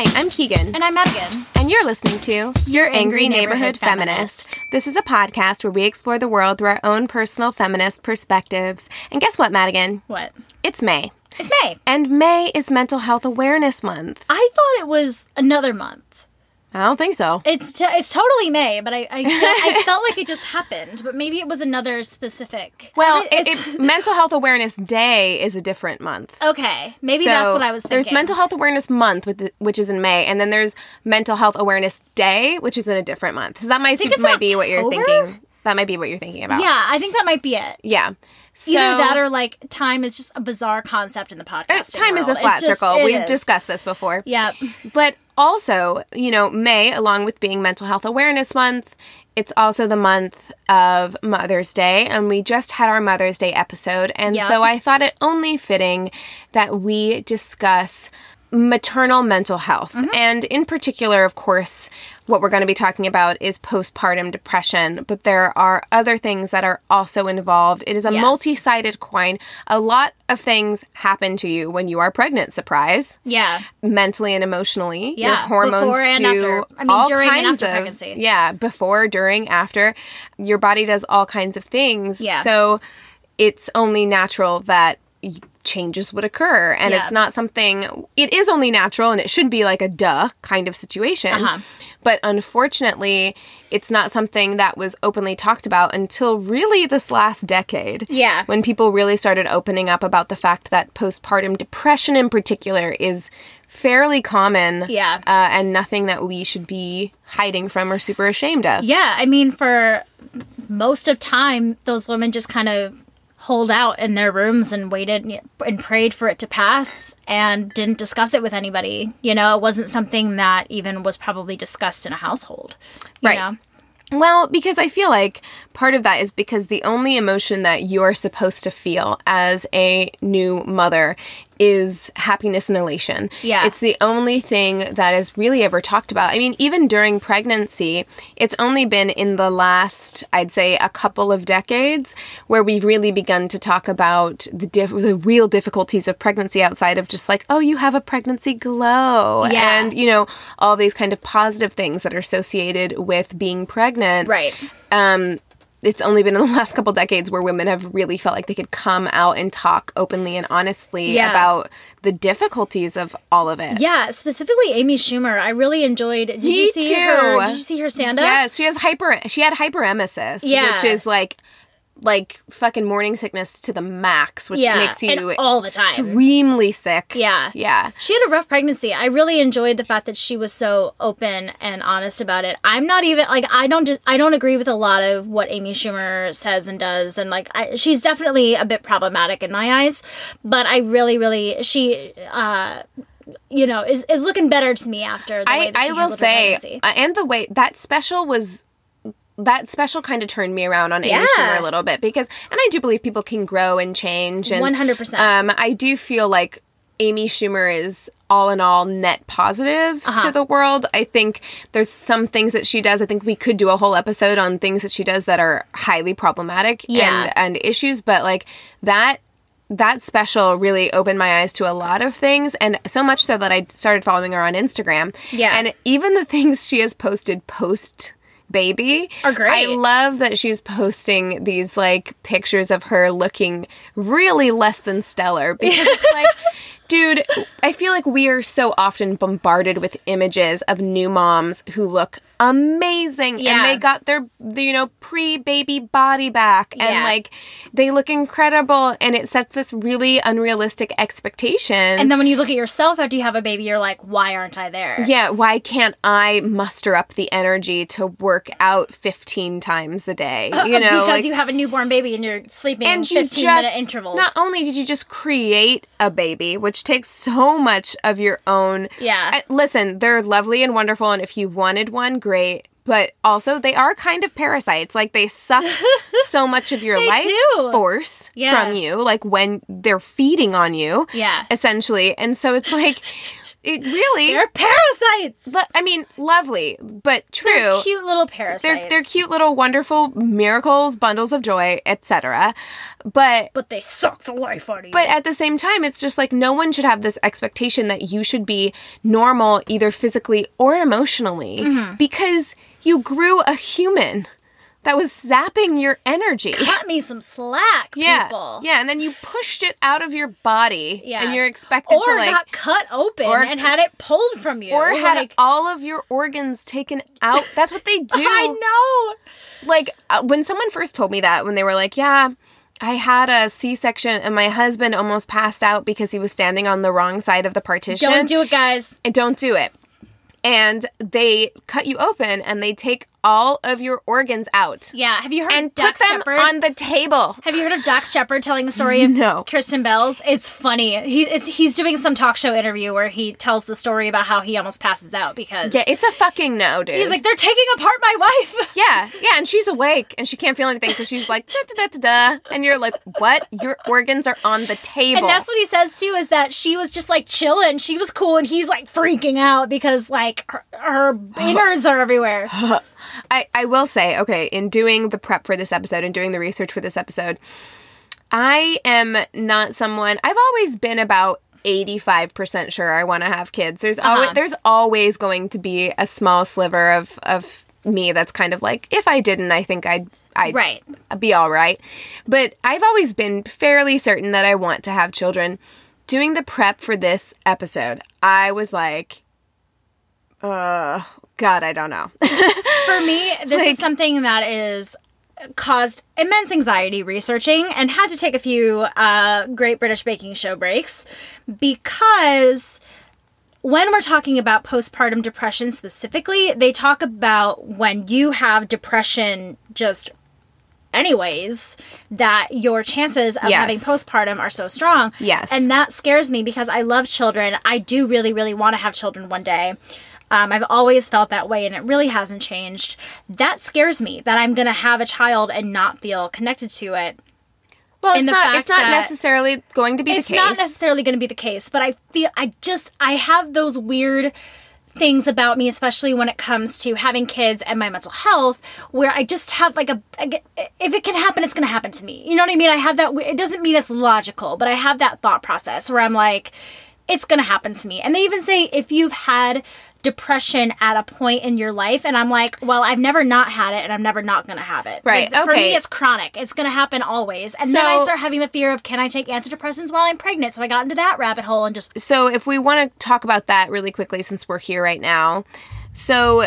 Hi, I'm Keegan. And I'm Madigan. And you're listening to Your Angry Neighborhood Feminist. This is a podcast where we explore the world through our own personal feminist perspectives. And guess what, Madigan? What? It's May. It's May. And May is Mental Health Awareness Month. I thought it was another month. I don't think so. It's t- it's totally May, but I I, felt, I felt like it just happened. But maybe it was another specific. Well, I mean, it, it's it- Mental Health Awareness Day is a different month. okay. Maybe So that's what I was thinking. There's Mental Health Awareness Month, with the, which is in May, and then there's Mental Health Awareness Day, which is in a different month. So that might, might be what you're thinking. That might be what you're thinking about. Yeah, I think that might be it. Yeah. So, Either that or like time is just a bizarre concept in the uh, podcast. time is a flat circle. We've discussed this before. Yeah. But also, you know, May, along with being Mental Health Awareness Month, it's also the month of Mother's Day, and we just had our Mother's Day episode. And so I thought it only fitting that we discuss maternal mental health. And in particular, of course, what we're going to be talking about is postpartum depression, but there are other things that are also involved. It is a Yes. multi sided coin. A lot of things happen to you when you are pregnant, surprise Yeah. mentally and emotionally. Your Yeah, hormones before and do after. I mean, all during and kinds after of pregnancy. yeah, before, during, after. Your body does all kinds of things. Yeah. So it's only natural that changes would occur, and Yeah. it's not something. It is only natural, and it should be like a duh kind of situation. Uh-huh. But unfortunately, it's not something that was openly talked about until really this last decade Yeah. when people really started opening up about the fact that postpartum depression in particular is fairly common Yeah. uh, and nothing that we should be hiding from or super ashamed of Yeah. I mean, for most of time, those women just kind of hold out in their rooms and waited and prayed for it to pass and didn't discuss it with anybody. You know, it wasn't something that even was probably discussed in a household. Right. know? Well, because I feel like part of that is because the only emotion that you're supposed to feel as a new mother is happiness and elation. Yeah. It's the only thing that is really ever talked about. I mean, even during pregnancy, it's only been in the last, I'd say, a couple of decades where we've really begun to talk about the diff- the real difficulties of pregnancy outside of just like, oh, you have a pregnancy glow. Yeah. And, you know, all these kind of positive things that are associated with being pregnant Right. um, it's only been in the last couple decades where women have really felt like they could come out and talk openly and honestly Yeah. about the difficulties of all of it. Yeah, specifically Amy Schumer. I really enjoyed. Did Me you see her? too. Did you see her stand up? Yes, she has hyper. She had hyperemesis, Yeah. which is like like fucking morning sickness to the max, which Yeah, makes you all the time. extremely sick. Yeah. yeah. She had a rough pregnancy. I really enjoyed the fact that she was so open and honest about it. I'm not even like I don't just I don't agree with a lot of what Amy Schumer says and does and like I, she's definitely a bit problematic in my eyes, but I really really she uh you know is is looking better to me after the way I, I will say, pregnancy. uh, and the way that special was. That special kind of turned me around on Amy Yeah. Schumer a little bit because, and I do believe people can grow and change. And 100%. Um, I do feel like Amy Schumer is all in all net positive Uh-huh. to the world. I think there's some things that she does. I think we could do a whole episode on things that she does that are highly problematic Yeah. and, and issues, but like that that special really opened my eyes to a lot of things and so much so that I started following her on Instagram. Yeah. And even the things she has posted post baby oh, Are great. I love that she's posting these like pictures of her looking really less than stellar because it's like dude, I feel like we are so often bombarded with images of new moms who look amazing Yeah. and they got their, you know, pre-baby body back and Yeah. like they look incredible and it sets this really unrealistic expectation. and then when you look at yourself after you have a baby, you're like, why aren't I there? yeah, why can't I muster up the energy to work out 15 times a day? Uh, you know, because like- you have a newborn baby and you're sleeping in and you just minute intervals. not only did you just create a baby which takes so much of your own Yeah. Listen they're lovely and wonderful and if you wanted one great but also they are kind of parasites. Like they suck so much of your life do. force Yeah. from you, like when they're feeding on you. Yeah. Essentially. And so it's like it really They're parasites. lo- I mean, lovely, but true. They're cute little parasites. They're, they're cute little wonderful miracles, bundles of joy, etc. But but they suck the life out of you. but at the same time, it's just like no one should have this expectation that you should be normal either physically or emotionally Mm-hmm. because you grew a human that was zapping your energy. cut me some slack, Yeah, people. yeah, and then you pushed it out of your body, Yeah. and you're expected Or to like, got cut open or- and had it pulled from you. or had like, all of your organs taken out. That's what they do. I know. like uh, when someone first told me that when they were like yeah i had a c-section and my husband almost passed out because he was standing on the wrong side of the partition Don't do it, guys. and don't do it and they cut you open and they take all of your organs out Yeah. Have you heard and Dax put them Shepard? on the table Have you heard of Dax Shepard telling the story of No. Kristen Bell's? It's funny. He it's, he's doing some talk show interview where he tells the story about how he almost passes out because yeah it's a fucking no dude he's like they're taking apart my wife. yeah yeah and she's awake and she can't feel anything so she's like da, da, da, da, da. and you're like what your organs are on the table And that's what he says too is that she was just like chilling. She was cool and he's like freaking out because like her, her innards are everywhere. I, I will say, okay, in doing the prep for this episode and doing the research for this episode, I am not someone I've always been about 85% sure I want to have kids. There's always Uh-huh. there's always going to be a small sliver of of me that's kind of like if I didn't, I think I'd I'd Right. be all right. But I've always been fairly certain that I want to have children. Doing the prep for this episode, I was like uh god, I don't know. For me, this Like- is something that is caused immense anxiety researching and had to take a few uh, Great British Baking Show breaks because when we're talking about postpartum depression specifically, they talk about when you have depression just anyways that your chances of Yes. having postpartum are so strong. Yes. And that scares me because I love children. I do really really want to have children one day. Um, I've always felt that way and it really hasn't changed. That scares me that I'm going to have a child and not feel connected to it. Well, it's not, it's not necessarily going to be It's the case. not necessarily going to be the case, but I feel I just I have those weird things about me especially when it comes to having kids and my mental health where I just have like a get- if it can happen it's going to happen to me. You know what I mean? I have that it doesn't mean it's logical, but I have that thought process where I'm like it's going to happen to me. And they even say if you've had depression at a point in your life and I'm like, well, I've never not had it and I'm never not going to have it. Right, Like, For me it's chronic. It's going to happen always. And then I start having the fear of can I take antidepressants while I'm pregnant? So I got into that rabbit hole and just so if we want to talk about that really quickly since we're here right now so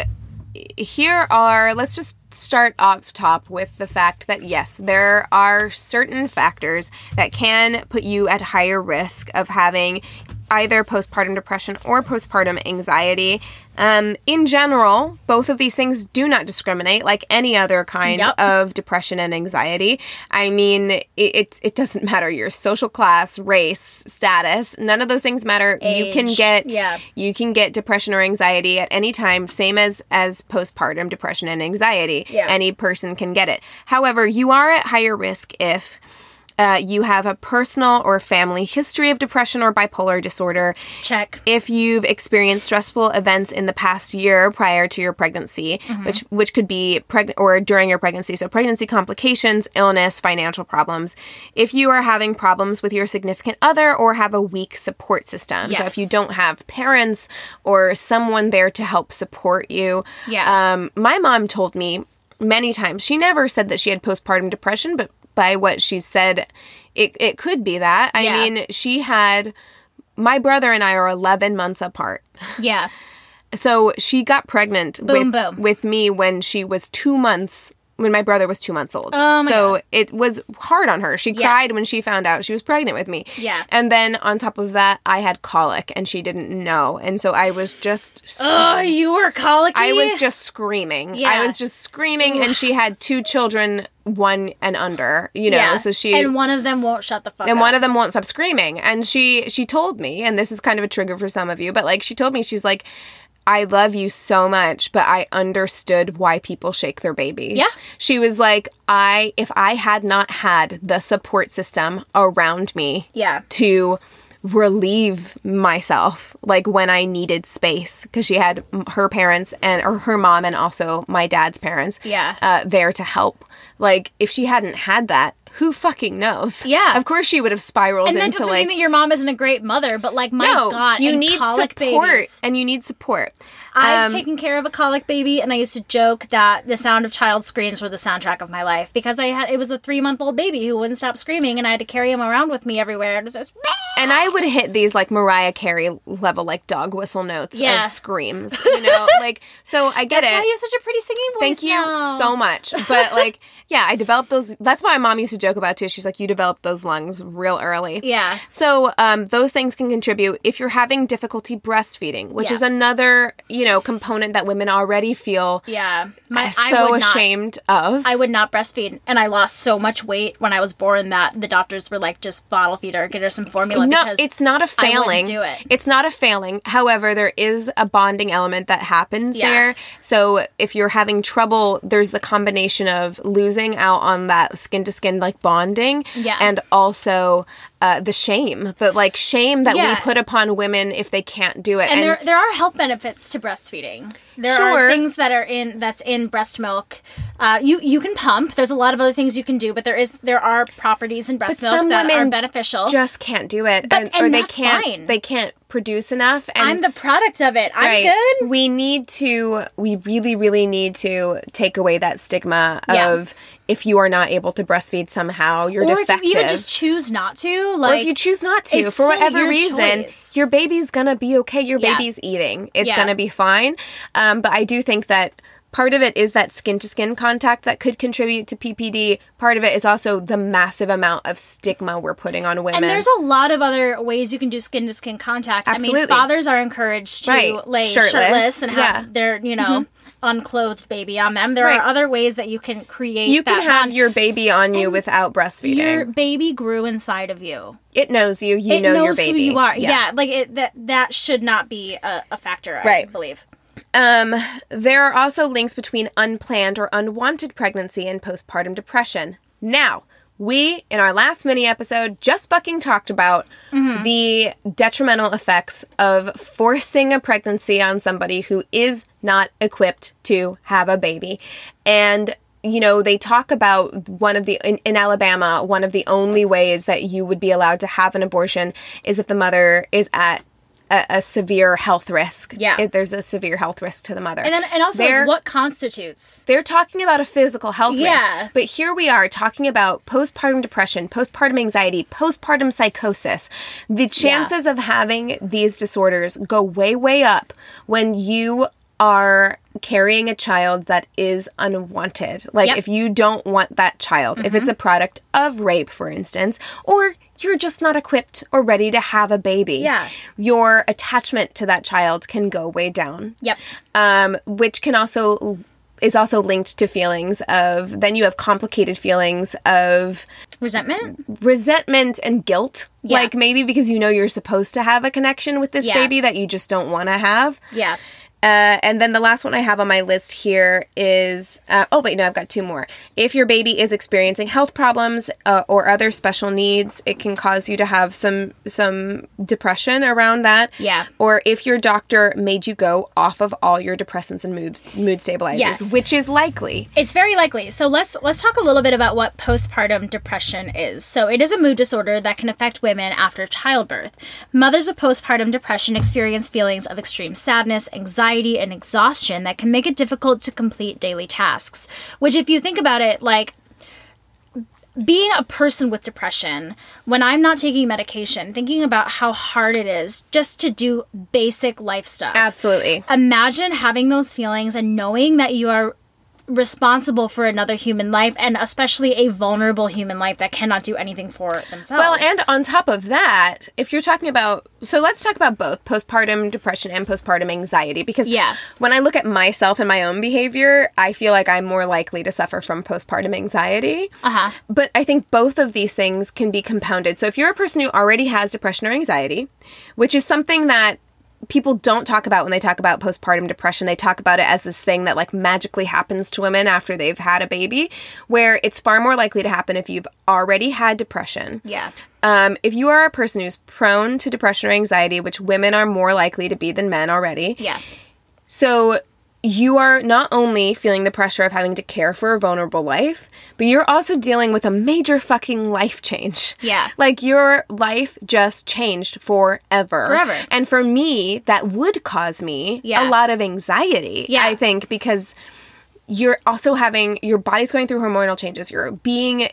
here are let's just start off top with the fact that yes there are certain factors that can put you at higher risk of having either postpartum depression or postpartum anxiety um, in general both of these things do not discriminate like any other kind Yep. of depression and anxiety i mean it, it, it doesn't matter your social class race status none of those things matter you can get yeah. you can get depression or anxiety at any time same as as postpartum depression and anxiety Yeah. any person can get it however you are at higher risk if uh, you have a personal or family history of depression or bipolar disorder check. if you've experienced stressful events in the past year prior to your pregnancy, which which could be pregnant or during your pregnancy, so pregnancy complications, illness, financial problems. If you are having problems with your significant other or have a weak support system, so if you don't have parents or someone there to help support you, Yeah. Um, my mom told me many times she never said that she had postpartum depression, but by what she said, it it could be that. I Yeah. mean, she had my brother and I are 11 months apart. Yeah. So she got pregnant Boom, with, boom. with me when she was two months, when my brother was two months old. Oh, so God. it was hard on her. She Yeah. cried when she found out she was pregnant with me. Yeah. And then on top of that, I had colic and she didn't know. And so I was just. Oh, you were colic. I was just screaming. Yeah. I was just screaming, and she had two children, one and under. You know, so she and one of them won't shut the fuck and up. one of them won't stop screaming and she she told me and this is kind of a trigger for some of you but like she told me she's like I love you so much, but I understood why people shake their babies. Yeah. She was like, I, if I had not had the support system around me Yeah. to relieve myself, like when I needed space, because she had her parents and, or her mom and also my dad's parents Yeah. uh, there to help. Like, if she hadn't had that, who fucking knows? Yeah. Of course she would have spiraled And that doesn't like, mean that your mom isn't a great mother, but like my no, god, you need colic support babies. and you need support. I've Um, taken care of a colic baby, and I used to joke that the sound of child screams were the soundtrack of my life because I had it was a three month old baby who wouldn't stop screaming, and I had to carry him around with me everywhere. And it was just, And I would hit these like Mariah Carey level, like dog whistle notes Yeah. of screams, you know, like so. I get That's it. why you have such a pretty singing voice. Thank you now. so much. But like, yeah, I developed those. That's why my mom used to joke about too. She's like, you developed those lungs real early. Yeah. So um, those things can contribute if you're having difficulty breastfeeding, which Yeah. is another you know component that women already feel Yeah, my, so would not- ashamed of. I would not breastfeed, and I lost so much weight when I was born that the doctors were like, "Just bottle feed her, get her some formula." no, because it's not a failing. do it. It's not a failing. However, there is a bonding element that happens Yeah. there. So if you're having trouble, there's the combination of losing out on that skin to skin like bonding, Yeah. and also uh, the shame, the like shame that Yeah. we put upon women if they can't do it. and there there are health benefits to breastfeeding. There Sure. are things that are in that's in breast milk. Uh, you you can pump. There's a lot of other things you can do, but there is there are properties in breast But milk some that are women beneficial. just can't do it, But- and, and or they can't. fine. They can't produce enough. And I'm the product of it. I'm Right. good. We need to, we really, really need to take away that stigma Yeah. of if you are not able to breastfeed somehow, you're Or defective. if you even just choose not to, like or if you choose not to, for whatever reason, choice. your baby's gonna be okay. Your Yeah. baby's eating. It's Yeah. gonna be fine. Um, but I do think that part of it is that skin to skin contact that could contribute to PPD. Part of it is also the massive amount of stigma we're putting on women. And there's a lot of other ways you can do skin to skin contact. I Absolutely. mean, fathers are encouraged to Right. lay Shirtless. shirtless, and have Yeah. Mm-hmm. their, you know, unclothed baby on them. There Right. are other ways that you can create you can have bond. your baby on you without breastfeeding. your baby grew inside of you. it knows you. You it know knows your baby. who you are. Yeah, like it, that. That should not be a, a factor. I Right. believe. Um, there are also links between unplanned or unwanted pregnancy and postpartum depression. Now, we, in our last mini episode, just fucking talked about the detrimental effects of forcing a pregnancy on somebody who is not equipped to have a baby. And you know, they talk about one of the, in, in Alabama, one of the only ways that you would be allowed to have an abortion is if the mother is at a, a severe health risk. Yeah. If there's a severe health risk to the mother. And then, and also, like, what constitutes? they're talking about a physical health Yeah. risk. But here we are talking about postpartum depression, postpartum anxiety, postpartum psychosis. The chances of having these disorders go way, way up when you are carrying a child that is unwanted. Like Yep. if you don't want that child, if it's a product of rape, for instance, or you're just not equipped or ready to have a baby. Yeah. Your attachment to that child can go way down Yep. um, which can also is also linked to feelings of then you have complicated feelings of Resentment. resentment and guilt Yeah. like maybe because you know you're supposed to have a connection with this Yeah. baby that you just don't want to have Yeah. Uh, and then the last one I have on my list here is uh, oh wait no I've got two more. If your baby is experiencing health problems uh, or other special needs, it can cause you to have some some depression around that. Yeah. Or if your doctor made you go off of all your depressants and mood mood stabilizers, Yes. which is likely. It's very likely. So let's let's talk a little bit about what postpartum depression is. So it is a mood disorder that can affect women after childbirth. Mothers with postpartum depression experience feelings of extreme sadness, anxiety, and exhaustion that can make it difficult to complete daily tasks. Which if you think about it, like being a person with depression, when I'm not taking medication, thinking about how hard it is just to do basic life stuff Absolutely. imagine having those feelings and knowing that you are responsible for another human life and especially a vulnerable human life that cannot do anything for themselves. Well, and on top of that, if you're talking about, so let's talk about both postpartum depression and postpartum anxiety. Because Yeah. when I look at myself and my own behavior, I feel like I'm more likely to suffer from postpartum anxiety. uh-huh. But I think both of these things can be compounded. So if you're a person who already has depression or anxiety, which is something that people don't talk about when they talk about postpartum depression. They talk about it as this thing that like magically happens to women after they've had a baby, where it's far more likely to happen if you've already had depression. Yeah. Um, if you are a person who's prone to depression or anxiety, which women are more likely to be than men already, Yeah. so you are not only feeling the pressure of having to care for a vulnerable life, but you're also dealing with a major fucking life change. Yeah. Like your life just changed forever. Forever. And for me, that would cause me Yeah. a lot of anxiety, Yeah. I think, because you're also having your body's going through hormonal changes. You're being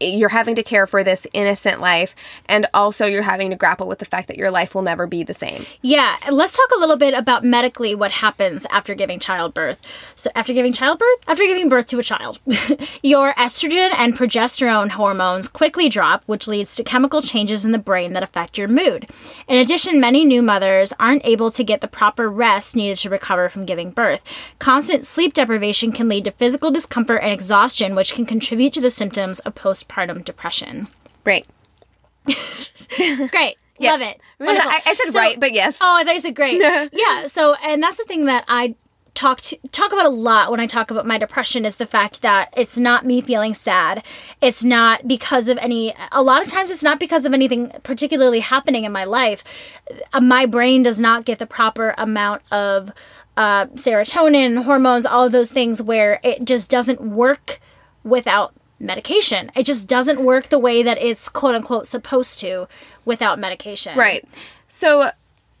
you're having to care for this innocent life and also you're having to grapple with the fact that your life will never be the same. Yeah, let's talk a little bit about medically what happens after giving childbirth. So, after giving childbirth, after giving birth to a child, your estrogen and progesterone hormones quickly drop, which leads to chemical changes in the brain that affect your mood. In addition, many new mothers aren't able to get the proper rest needed to recover from giving birth. Constant sleep deprivation can lead to physical discomfort and exhaustion, which can contribute to the symptoms of postpartum depression. Right. Great. Love it. I, I said So- right, but yes. Oh, I thought you said great. yeah. So, and that's the thing that I talk to, talk about a lot when I talk about my depression is the fact that it's not me feeling sad. It's not because of any. A lot of times, it's not because of anything particularly happening in my life. Uh, My brain does not get the proper amount of uh, serotonin, hormones, all of those things where it just doesn't work without medication. It just doesn't work the way that it's quote unquote supposed to without medication. Right. So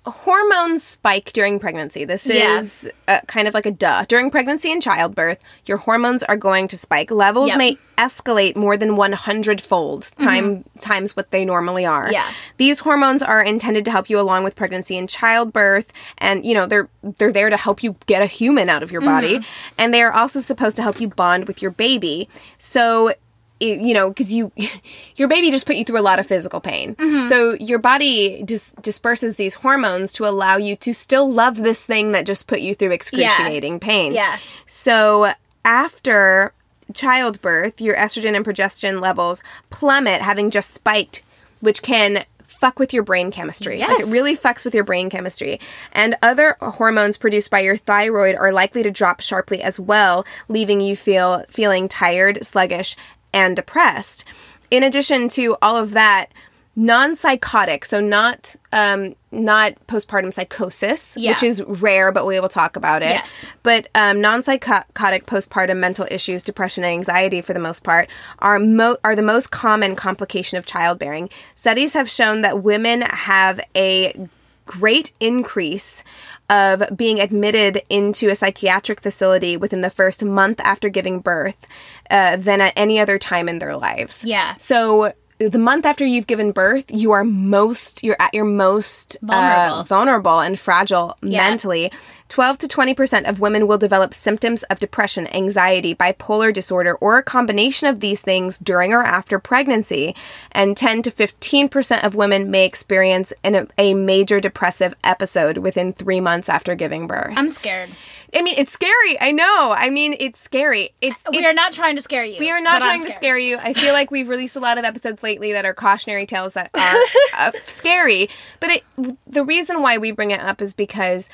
hormones spike during pregnancy. This Yeah. is uh, kind of like a duh. During pregnancy and childbirth, your hormones are going to spike. Levels Yep. may escalate more than 100 fold time times what they normally are. Mm-hmm. Yeah. These hormones are intended to help you along with pregnancy and childbirth and you know, they're they're there to help you get a human out of your body Mm-hmm. and they are also supposed to help you bond with your baby. So it, you know, because you, your baby just put you through a lot of physical pain. Mm-hmm. So your body just disperses these hormones to allow you to still love this thing that just put you through excruciating pain. Yeah. So after childbirth, your estrogen and progesterone levels plummet, having just spiked, which can fuck with your brain chemistry. Like Yes. it really fucks with your brain chemistry. And other hormones produced by your thyroid are likely to drop sharply as well, leaving you feel feeling tired, sluggish, and depressed. In addition to all of that, non-psychotic, so not um, not postpartum psychosis, Yeah. which is rare, but we will talk about it. Yes. But um, non-psychotic postpartum mental issues, depression and anxiety, for the most part, are mo- are the most common complication of childbearing. Studies have shown that women have a great increase of being admitted into a psychiatric facility within the first month after giving birth uh, than at any other time in their lives. Yeah. So the month after you've given birth, you are most you're at your most Vulnerable. uh, vulnerable and fragile Yeah. mentally. 12 to 20% of women will develop symptoms of depression, anxiety, bipolar disorder, or a combination of these things during or after pregnancy. And 10 to 15% of women may experience an, a major depressive episode within three months after giving birth. I'm scared. I mean, it's scary. I know. I mean, it's scary. It's We it's- are not trying to scare you. we are not trying to scare you. I feel like we've released a lot of episodes lately that are cautionary tales that are uh, scary. But it, the reason why we bring it up is because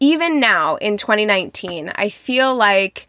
even now in 2019, I feel like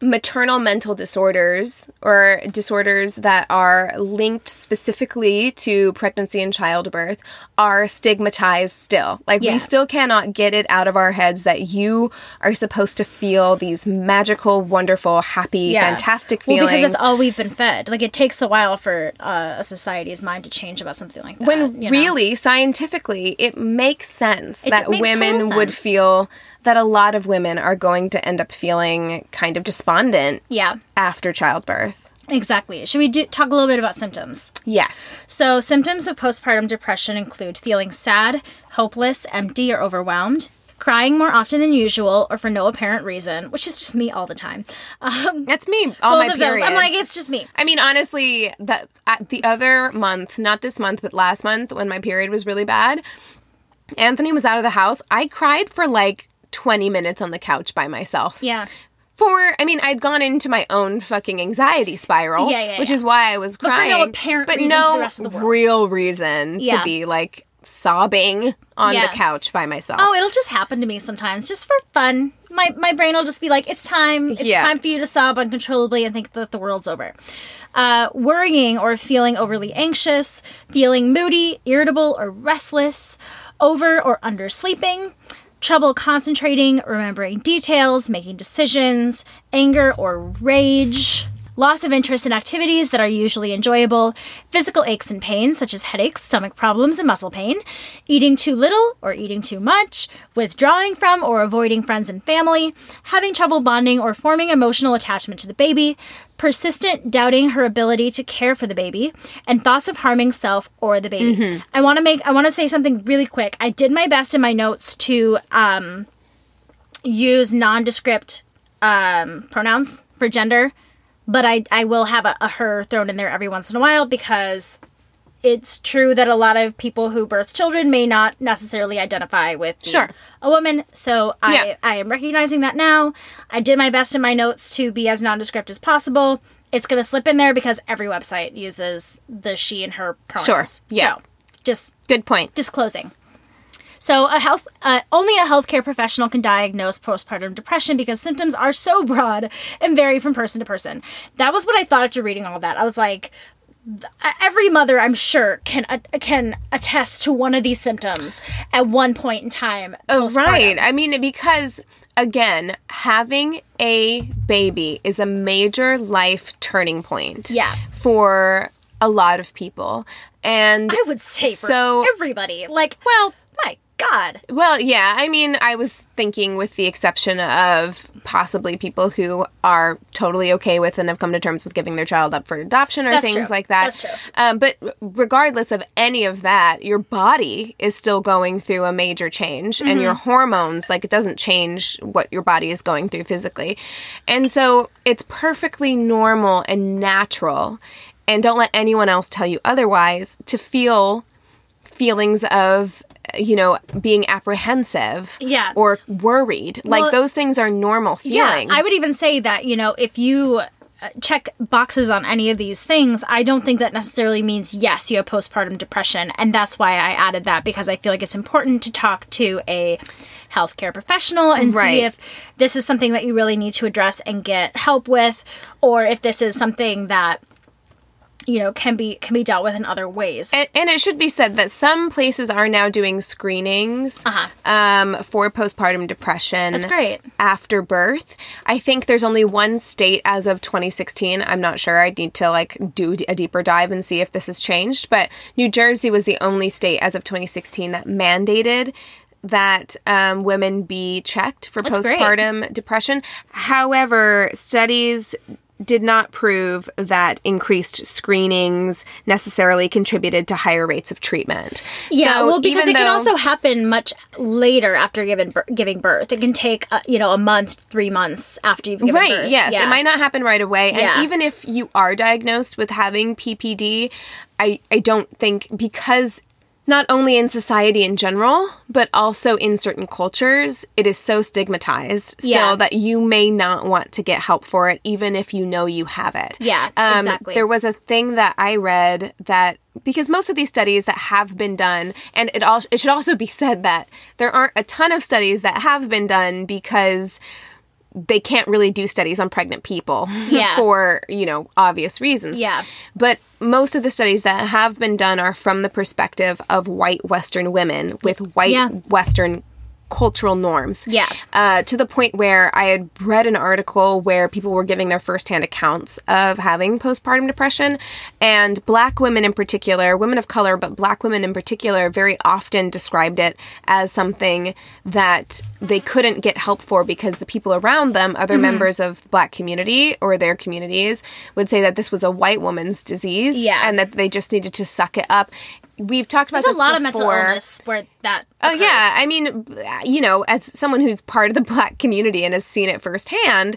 maternal mental disorders or disorders that are linked specifically to pregnancy and childbirth are stigmatized still. Like Yeah. we still cannot get it out of our heads that you are supposed to feel these magical, wonderful, happy, fantastic feelings. Well, because that's all we've been fed. Like it takes a while for uh, a society's mind to change about something like that. when you know? really scientifically it makes sense It that makes women would feel that a lot of women are going to end up feeling kind of despondent yeah, after childbirth. exactly. Should we do, talk a little bit about symptoms? Yes. So, symptoms of postpartum depression include feeling sad, hopeless, empty, or overwhelmed. Crying more often than usual or for no apparent reason, which is just me all the time. Um, That's me. All my of those. period. I'm like, it's just me. I mean, honestly, that at the other month, not this month, but last month, when my period was really bad, Anthony was out of the house. I cried for like 20 minutes on the couch by myself. Yeah. For, I mean, I'd gone into my own fucking anxiety spiral, Yeah, yeah, which yeah. is why I was for no crying. apparent but reason to no the rest of the world. real reason to be like sobbing on the couch by myself. Oh, it'll just happen to me sometimes, just for fun. My my brain will just be like, "It's time. It's time for you to sob uncontrollably and think that the world's over." Uh, worrying or feeling overly anxious, feeling moody, irritable, or restless, over or undersleeping, trouble concentrating, remembering details, making decisions, anger or rage. Loss of interest in activities that are usually enjoyable, physical aches and pains such as headaches, stomach problems, and muscle pain, eating too little or eating too much, withdrawing from or avoiding friends and family, having trouble bonding or forming emotional attachment to the baby, persistent doubting her ability to care for the baby, and thoughts of harming self or the baby. I want to make I want to say something really quick. I did my best in my notes to um, use nondescript um, pronouns for gender, but I I will have a, a her thrown in there every once in a while because it's true that a lot of people who birth children may not necessarily identify with Sure. a woman. So I Yeah. I am recognizing that now. I did my best in my notes to be as nondescript as possible. It's going to slip in there because every website uses the she and her pronouns. Sure. Yeah. So just Good point. disclosing. So, a health uh, only a healthcare professional can diagnose postpartum depression because symptoms are so broad and vary from person to person. That was what I thought after reading all that. I was like, every mother, I'm sure, can uh, can attest to one of these symptoms at one point in time. Oh, right. I mean, because again, having a baby is a major life turning point. Yeah. For a lot of people. And I would say for so everybody. Like, well, my God. Well, yeah. I mean, I was thinking with the exception of possibly people who are totally okay with and have come to terms with giving their child up for adoption or That's things true. like that. That's true. Um, but regardless of any of that, your body is still going through a major change, and your Mm-hmm. hormones, like, it doesn't change what your body is going through physically. And so it's perfectly normal and natural. And don't let anyone else tell you otherwise to feel feelings of you know being apprehensive Yeah. or worried Well, like those things are normal feelings Yeah, I would even say that, you know, if you uh, check boxes on any of these things, I don't think that necessarily means yes, you have postpartum depression. And that's why I added that because I feel like it's important to talk to a healthcare professional and Right. see if this is something that you really need to address and get help with, or if this is something that you know can be can be dealt with in other ways. and, and it should be said that some places are now doing screenings Uh-huh. um, for postpartum depression That's great. after birth i think there's only one state as of 2016 i'm not sure i'd need to like do a deeper dive and see if this has changed but new jersey was the only state as of 2016 that mandated that um, women be checked for That's great. postpartum depression however studies did not prove that increased screenings necessarily contributed to higher rates of treatment. Yeah, So well, because it can also happen much later after giving giving birth. It can take uh, you know a month, three months after you've given right birth. Right. Yes Yeah. it might not happen right away and Yeah. even if you are diagnosed with having ppd i i don't think because not only in society in general but also in certain cultures it is so stigmatized still Yeah. that you may not want to get help for it even if you know you have it Yeah, um, exactly. there was a thing that i read that because most of these studies that have been done and it all it should also be said that there aren't a ton of studies that have been done because they can't really do studies on pregnant people Yeah. for you know obvious reasons Yeah. but most of the studies that have been done are from the perspective of white western women with white Yeah. western cultural norms Yeah. uh, to the point where i had read an article where people were giving their firsthand accounts of having postpartum depression and black women in particular women of color but black women in particular very often described it as something that they couldn't get help for because the people around them Mm-hmm. other members of the black community or their communities would say that this was a white woman's disease Yeah. and that they just needed to suck it up we've talked about There's this a lot of mental illness where that. Oh occurs. yeah, I mean, you know, as someone who's part of the black community and has seen it firsthand,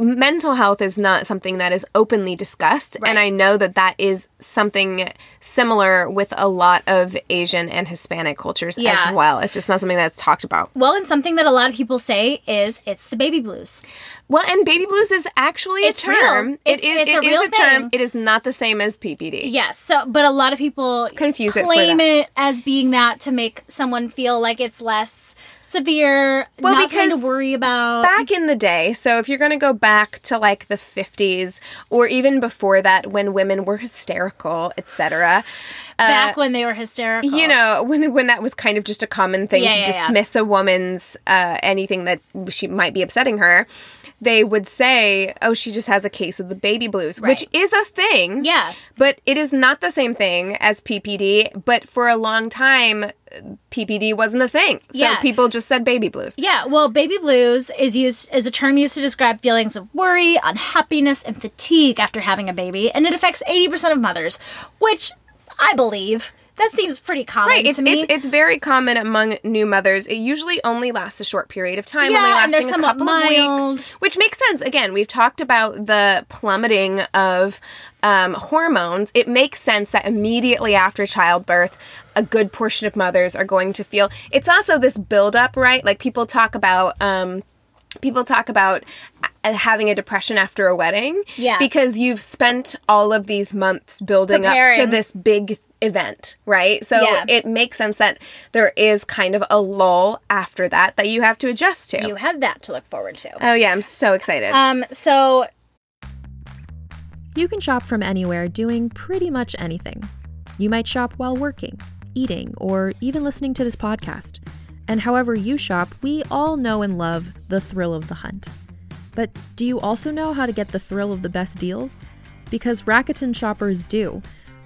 mental health is not something that is openly discussed and i know that that is something similar with a lot of asian and hispanic cultures Yeah. as well it's just not something that's talked about Well, and something that a lot of people say is it's the baby blues. well and baby blues is actually It's a real. term It's- it is, it's it a is real a term it is not the same as ppd Yes. So, but a lot of people Confuse it claim it as being that to make someone feel like it's less severe, Well, not because to worry about. back in the day so if you're going to go back to like the 50s or even before that when women were hysterical etc back when they were hysterical. you know when when that was kind of just a common thing Yeah, to yeah, yeah. dismiss a woman's uh, anything that she might be upsetting her they would say oh she just has a case of the baby blues which is a thing. Yeah. but it is not the same thing as ppd but for a long time ppd wasn't a thing. So Yeah. people just said baby blues. Yeah, well, baby blues is used as a term used to describe feelings of worry, unhappiness, and fatigue after having a baby, and it affects 80% of mothers, which I believe that seems pretty common Right, it's, to me. it's it's very common among new mothers. It usually only lasts a short period of time, Yeah, only lasting a couple mild. of weeks, which makes sense. Again, we've talked about the plummeting of um, hormones. It makes sense that immediately after childbirth, a good portion of mothers are going to feel. It's also this buildup, right? Like people talk about. Um, people talk about uh, having a depression after a wedding Yeah. because you've spent all of these months building up to this big event right so Yeah. it makes sense that there is kind of a lull after that that you have to adjust to you have that to look forward to. oh yeah i'm so excited Um, so You can shop from anywhere doing pretty much anything. You might shop while working, eating, or even listening to this podcast. And however you shop, we all know and love the thrill of the hunt. But do you also know how to get the thrill of the best deals? Because Rakuten shoppers do.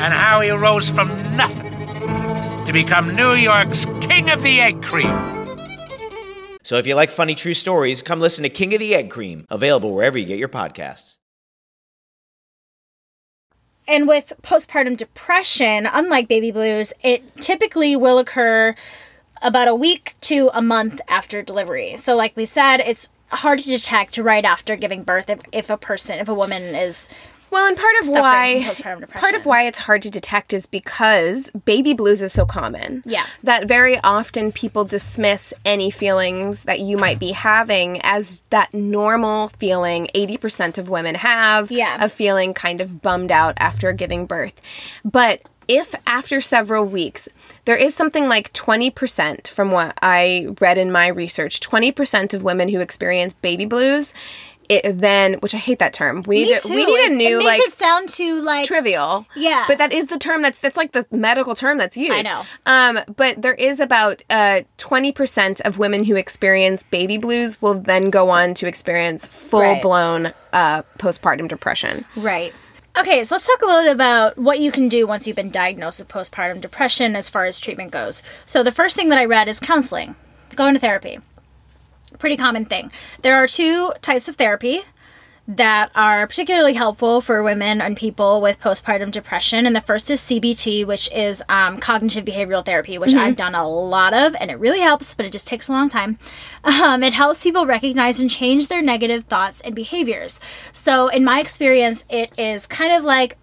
and how he rose from nothing to become New York's King of the Egg Cream. So if you like funny true stories, come listen to King of the Egg Cream, available wherever you get your podcasts. and with postpartum depression, unlike baby blues, it typically will occur about a week to a month after delivery. So, like we said, it's hard to detect right after giving birth if, if a person, if a woman is Well, and part of why from postpartum depression. part of why it's hard to detect is because baby blues is so common. Yeah. That very often people dismiss any feelings that you might be having as that normal feeling 80% of women have Yeah. of feeling kind of bummed out after giving birth. But if after several weeks, there is something like 20% from what I read in my research, 20% of women who experience baby blues, it then, which I hate that term. We need, too. a, we need a new it makes like it sound too like trivial. Yeah. But that is the term that's that's like the medical term that's used. I know. Um, but there is about uh twenty percent of women who experience baby blues will then go on to experience full blown uh postpartum depression. Right. Okay, so let's talk a little bit about what you can do once you've been diagnosed with postpartum depression as far as treatment goes. So, the first thing that I read is counseling, going to therapy. Pretty common thing. There are two types of therapy that are particularly helpful for women and people with postpartum depression. And the first is CBT, which is um, cognitive behavioral therapy, which I've done a lot of, and it really helps, but it just takes a long time. Um, it helps people recognize and change their negative thoughts and behaviors. So, in my experience, it is kind of like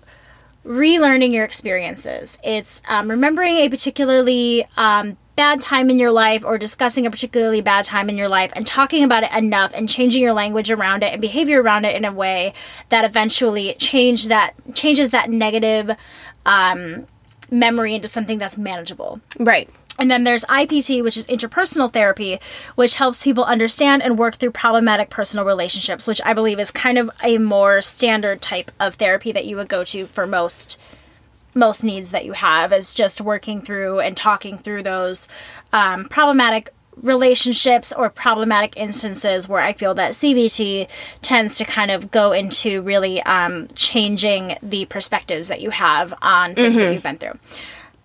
relearning your experiences. It's um, remembering a particularly um, bad time in your life or discussing a particularly bad time in your life and talking about it enough and changing your language around it and behavior around it in a way that eventually change that changes that negative um, memory into something that's manageable. Right. And then there's IPT, which is interpersonal therapy, which helps people understand and work through problematic personal relationships, which I believe is kind of a more standard type of therapy that you would go to for most most needs that you have is just working through and talking through those um, problematic relationships or problematic instances where I feel that CBT tends to kind of go into really um, changing the perspectives that you have on things that you've been through.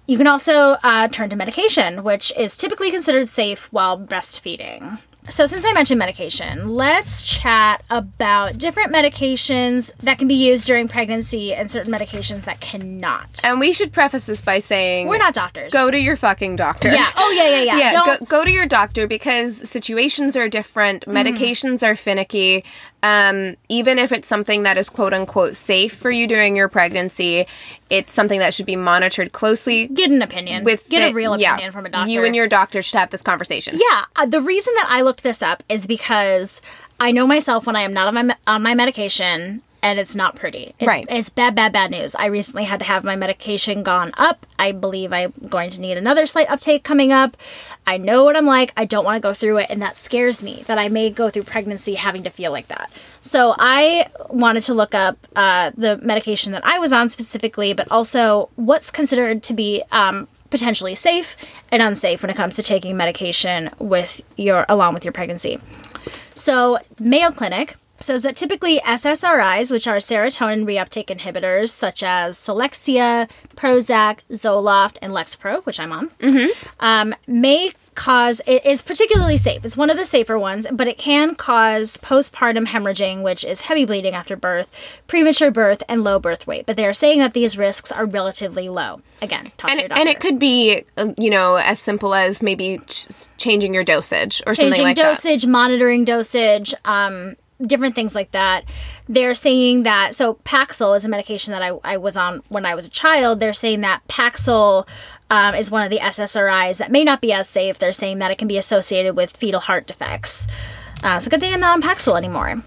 You can also uh, turn to medication, which is typically considered safe while breastfeeding. So, since I mentioned medication, let's chat about different medications that can be used during pregnancy and certain medications that cannot. And we should preface this by saying We're not doctors. go to your fucking doctor. Yeah. Oh, yeah, yeah, yeah. yeah, go, go to your doctor because situations are different, Mm-hmm. medications are finicky. Um, even if it's something that is quote unquote safe for you during your pregnancy, it's something that should be monitored closely. Get an opinion. With Get a the- real yeah, opinion from a doctor. You and your doctor should have this conversation. Yeah, uh, the reason that I looked this up is because I know myself when I am not on my on my medication and it's not pretty. It's, Right. It's bad, bad, bad news. I recently had to have my medication gone up. I believe I'm going to need another slight uptake coming up. I know what I'm like. I don't want to go through it, and that scares me that I may go through pregnancy having to feel like that. So I wanted to look up uh, the medication that I was on specifically, but also what's considered to be um, potentially safe and unsafe when it comes to taking medication with your along with your pregnancy. So, Mayo Clinic says that typically SSRIs, which are serotonin reuptake inhibitors, such as Celexa, Prozac, Zoloft, and Lexapro, which I'm on, um, may cause it is particularly safe. It's one of the safer ones, but it can cause postpartum hemorrhaging, which is heavy bleeding after birth, premature birth, and low birth weight. But they are saying that these risks are relatively low. Again, talk And, to your doctor. and it could be, um, you know, as simple as maybe ch- changing your dosage or something changing like that. Changing dosage, monitoring dosage, um, different things like that. They're saying that so Paxil is a medication that I, I was on when I was a child. They're saying that Paxil um, is one of the SSRIs that may not be as safe. They're saying that it can be associated with fetal heart defects. Uh, a good thing I'm not on Paxil anymore.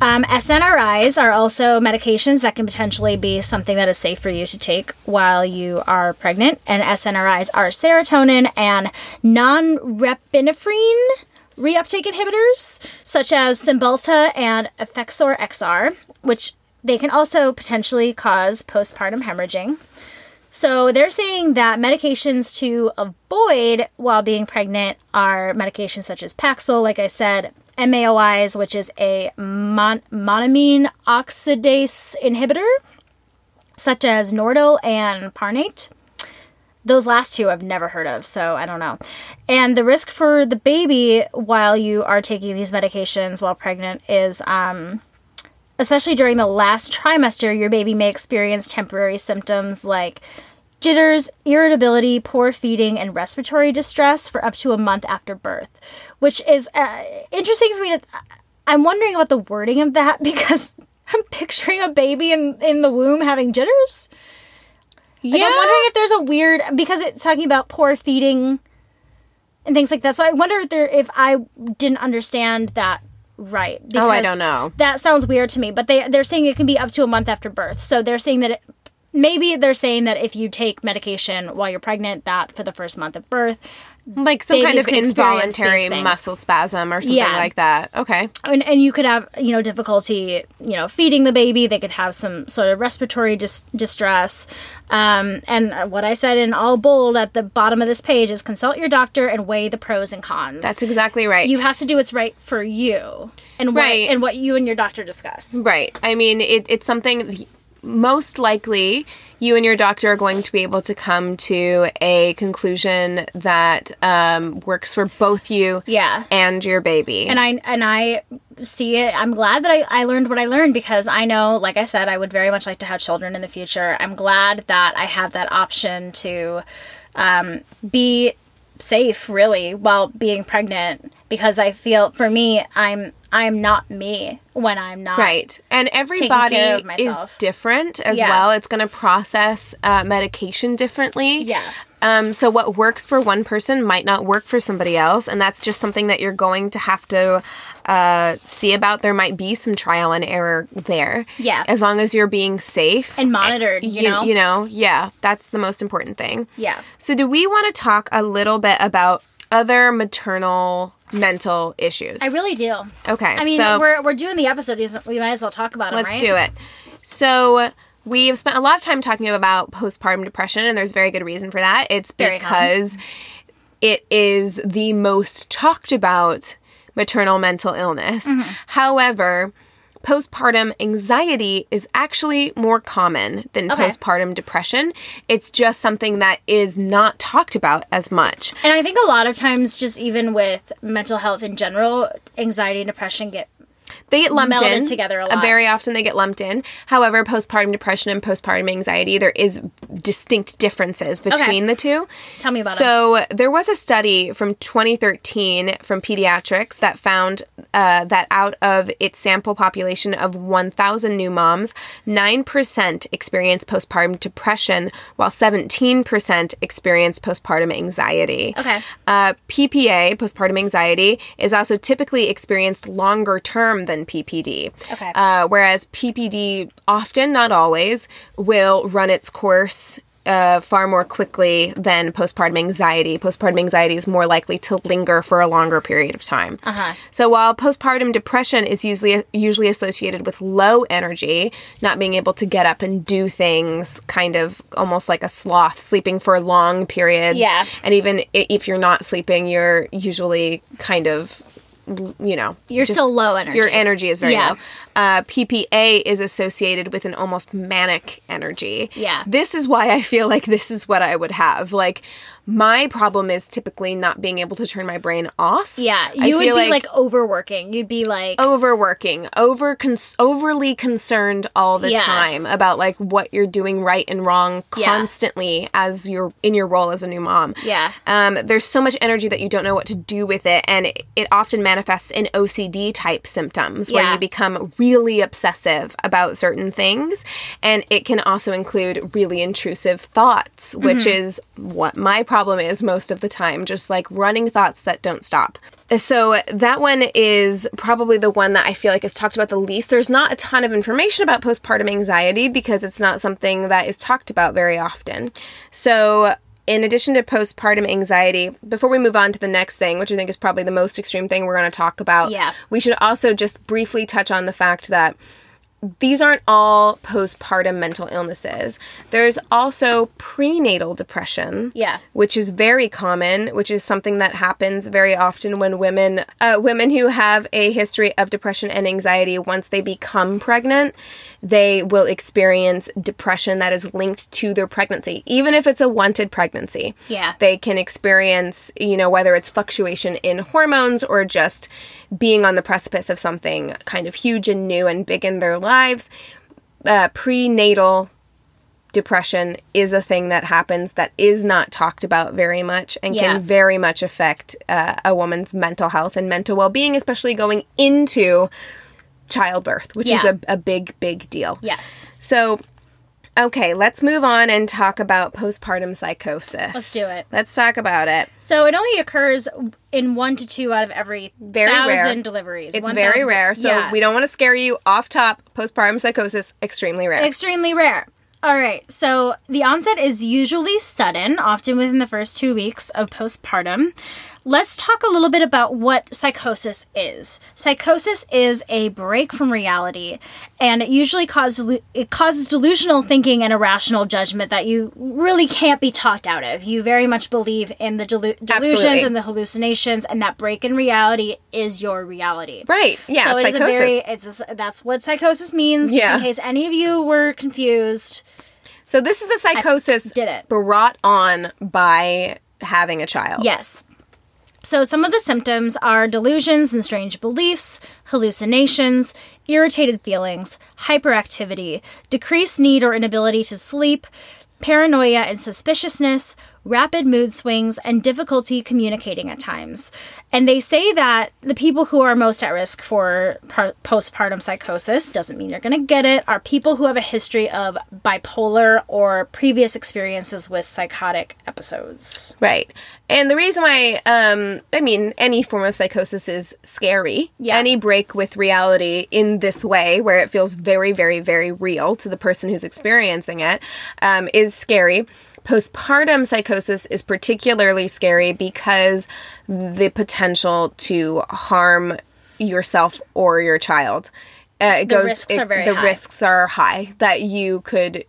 Um, SNRIs are also medications that can potentially be something that is safe for you to take while you are pregnant. And SNRIs are serotonin and norepinephrine reuptake inhibitors, such as Cymbalta and Effexor XR, which they can also potentially cause postpartum hemorrhaging. So they're saying that medications to avoid while being pregnant are medications such as Paxil, like I said, MAOIs, which is a mon- monoamine oxidase inhibitor, such as Nardil and Parnate. Those last two I've never heard of, so I don't know. And the risk for the baby while you are taking these medications while pregnant is um, especially during the last trimester, your baby may experience temporary symptoms like jitters, irritability, poor feeding, and respiratory distress for up to a month after birth, which is uh, interesting for me to. I'm wondering about the wording of that because I'm picturing a baby in, in the womb having jitters. Like, I'm wondering if there's a weird because it's talking about poor feeding and things like that. So I wonder if there if I didn't understand that right. Oh, I don't know. That sounds weird to me. But they they're saying it can be up to a month after birth. So they're saying that it, maybe they're saying that if you take medication while you're pregnant, that for the first month of birth, Like some kind of involuntary muscle spasm or something Yeah. like that. Okay. and, and you could have you know difficulty you know feeding the baby they could have some sort of respiratory dis- distress um, and what i said in all bold at the bottom of this page is consult your doctor and weigh the pros and cons That's exactly right. you have to do what's right for you and what Right. and what you and your doctor discuss Right. I mean, it, it's something. Most likely you and your doctor are going to be able to come to a conclusion that um, works for both you Yeah. and your baby. and I and I see it. I'm glad that I, I learned what I learned because I know, like I said, I would very much like to have children in the future. I'm glad that I have that option to um, be safe, really, while being pregnant. Because I feel, for me, I'm I'm not me when I'm not Right. And everybody is different as Yeah. well. It's going to process uh, medication differently. Yeah. Um, so what works for one person might not work for somebody else, and that's just something that you're going to have to uh, see about. There might be some trial and error there. Yeah. As long as you're being safe and monitored. You, know. you know, yeah, that's the most important thing. Yeah. So, do we want to talk a little bit about other maternal mental issues? I really do. Okay. I mean, so we're we're doing the episode. We might as well talk about it. Let's right? do it. So we have spent a lot of time talking about postpartum depression, and there's very good reason for that. It's because it is the most talked about maternal mental illness. Mm-hmm. However, postpartum anxiety is actually more common than Okay. postpartum depression. It's just something that is not talked about as much. And I think a lot of times, just even with mental health in general, anxiety and depression get They get lumped in together a Uh, lot. Very often they get lumped in. However, postpartum depression and postpartum anxiety, there is distinct differences between the two. Tell me about it. So there was a study from 2013 from pediatrics that found uh, that out of its sample population of 1,000 new moms, 9% experienced postpartum depression, while 17% experienced postpartum anxiety. Okay. Uh, PPA, postpartum anxiety, is also typically experienced longer term than PPD. Okay. Uh, whereas PPD often, not always, will run its course uh, far more quickly than postpartum anxiety. Postpartum anxiety is more likely to linger for a longer period of time. Uh-huh. So while postpartum depression is usually usually associated with low energy, not being able to get up and do things, kind of almost like a sloth, sleeping for long periods. Yeah. And even if you're not sleeping, you're usually kind of you know You're still low energy. Your energy is very Yeah. low. Uh, PPA is associated with an almost manic energy. Yeah. This is why I feel like this is what I would have. Like my problem is typically not being able to turn my brain off. Yeah, you would be like, overworking. You'd be like, overworking, over overly concerned all the Yeah. time about like what you're doing right and wrong Yeah. constantly as you're in your role as a new mom. Yeah. Um, there's so much energy that you don't know what to do with it, and it, it often manifests in OCD type symptoms where Yeah. you become really obsessive about certain things, and it can also include really intrusive thoughts, which Mhm. is what my problem is most of the time, just like running thoughts that don't stop. So that one is probably the one that I feel like is talked about the least. There's not a ton of information about postpartum anxiety because it's not something that is talked about very often. So in addition to postpartum anxiety, before we move on to the next thing, which I think is probably the most extreme thing we're going to talk about, Yeah. we should also just briefly touch on the fact that these aren't all postpartum mental illnesses. There's also prenatal depression. Yeah. Which is very common, which is something that happens very often when women uh, women who have a history of depression and anxiety once they become pregnant, they will experience depression that is linked to their pregnancy, even if it's a wanted pregnancy Yeah. they can experience, you know, whether it's fluctuation in hormones or just being on the precipice of something kind of huge and new and big in their lives. Uh, prenatal depression is a thing that happens that is not talked about very much and Yeah. can very much affect uh, a woman's mental health and mental well being, especially going into childbirth, which is a, a big, big deal. Yes. So, okay, let's move on and talk about postpartum psychosis. Let's do it. Let's talk about it. So it only occurs in one to two out of every Very thousand rare. deliveries. It's 1,000 very rare, so yeah. we don't want to scare you off top. Postpartum psychosis, extremely rare. Extremely rare. All right. So the onset is usually sudden, often within the first two weeks of postpartum. Let's talk a little bit about what psychosis is. Psychosis is a break from reality, and it usually causes it causes delusional thinking and irrational judgment that you really can't be talked out of. You very much believe in the delu- delusions Absolutely. and the hallucinations, and that break in reality is your reality. Right. Yeah, So it's it's a very it's a, that's what psychosis means. Just Yeah. in case any of you were confused. So this is a psychosis did it. brought on by having a child. Yes. So, some of the symptoms are delusions and strange beliefs, hallucinations, irritated feelings, hyperactivity, decreased need or inability to sleep, paranoia and suspiciousness, rapid mood swings, and difficulty communicating at times. And they say that the people who are most at risk for par- postpartum psychosis, doesn't mean you're going to get it, are people who have a history of bipolar or previous experiences with psychotic episodes. Right. And the reason why, um, I mean, any form of psychosis is scary. Yeah. Any break with reality in this way, where it feels very, very, very real to the person who's experiencing it, um, is scary. Postpartum psychosis is particularly scary because the potential to harm yourself or your child. Uh, it The goes. risks it- are very the high. risks are high that you could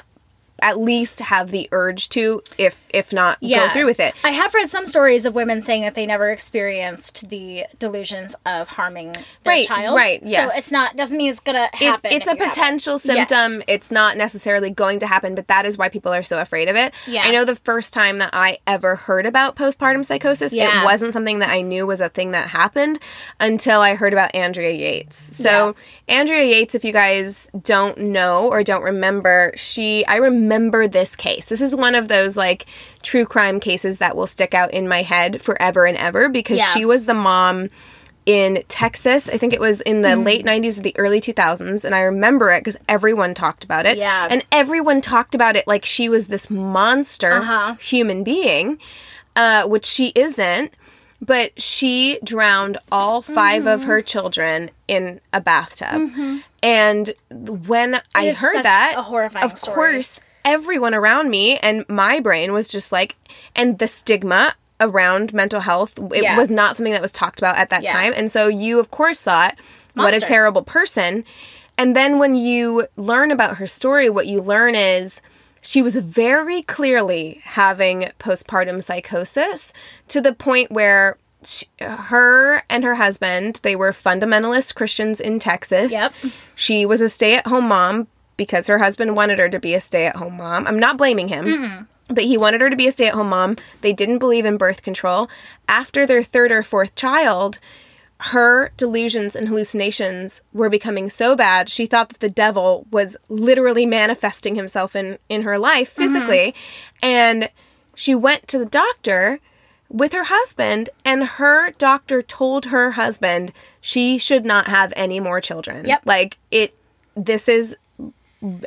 at least have the urge to, if if not, go through with it. I have read some stories of women saying that they never experienced the delusions of harming their Right, child. right, yes. So it's not doesn't mean it's gonna It- happen. it's a have it. potential symptom. Yes. It's not necessarily going to happen, but that is why people are so afraid of it. Yeah. I know the first time that I ever heard about postpartum psychosis, Yeah. it wasn't something that I knew was a thing that happened until I heard about Andrea Yates. So, Andrea Yates, if you guys don't know or don't remember, she, I remember this case. This is one of those like true crime cases that will stick out in my head forever and ever because Yeah. she was the mom in Texas. I think it was in the Mm-hmm. late 90s or the early 2000s. And I remember it because everyone talked about it. Yeah. And everyone talked about it like she was this monster Uh-huh. human being, uh, which she isn't. But she drowned all 5 of Mm-hmm. her children in a bathtub. And when I heard such that, a horrifying of story. course, everyone around me and my brain was just like, and the stigma around mental health, it Yeah. was not something that was talked about at that Yeah. time. And so you, of course, thought, what a terrible person. And then when you learn about her story, what you learn is she was very clearly having postpartum psychosis to the point where she, her and her husband, they were fundamentalist Christians in Texas. Yep. She was a stay at home mom because her husband wanted her to be a stay at home mom. I'm not blaming him. Mm-hmm. But he wanted her to be a stay at home mom. They didn't believe in birth control. After their third or fourth child, her delusions and hallucinations were becoming so bad she thought that the devil was literally manifesting himself in in her life mm-hmm. physically and she went to the doctor with her husband and her doctor told her husband she should not have any more children Yep. like it this is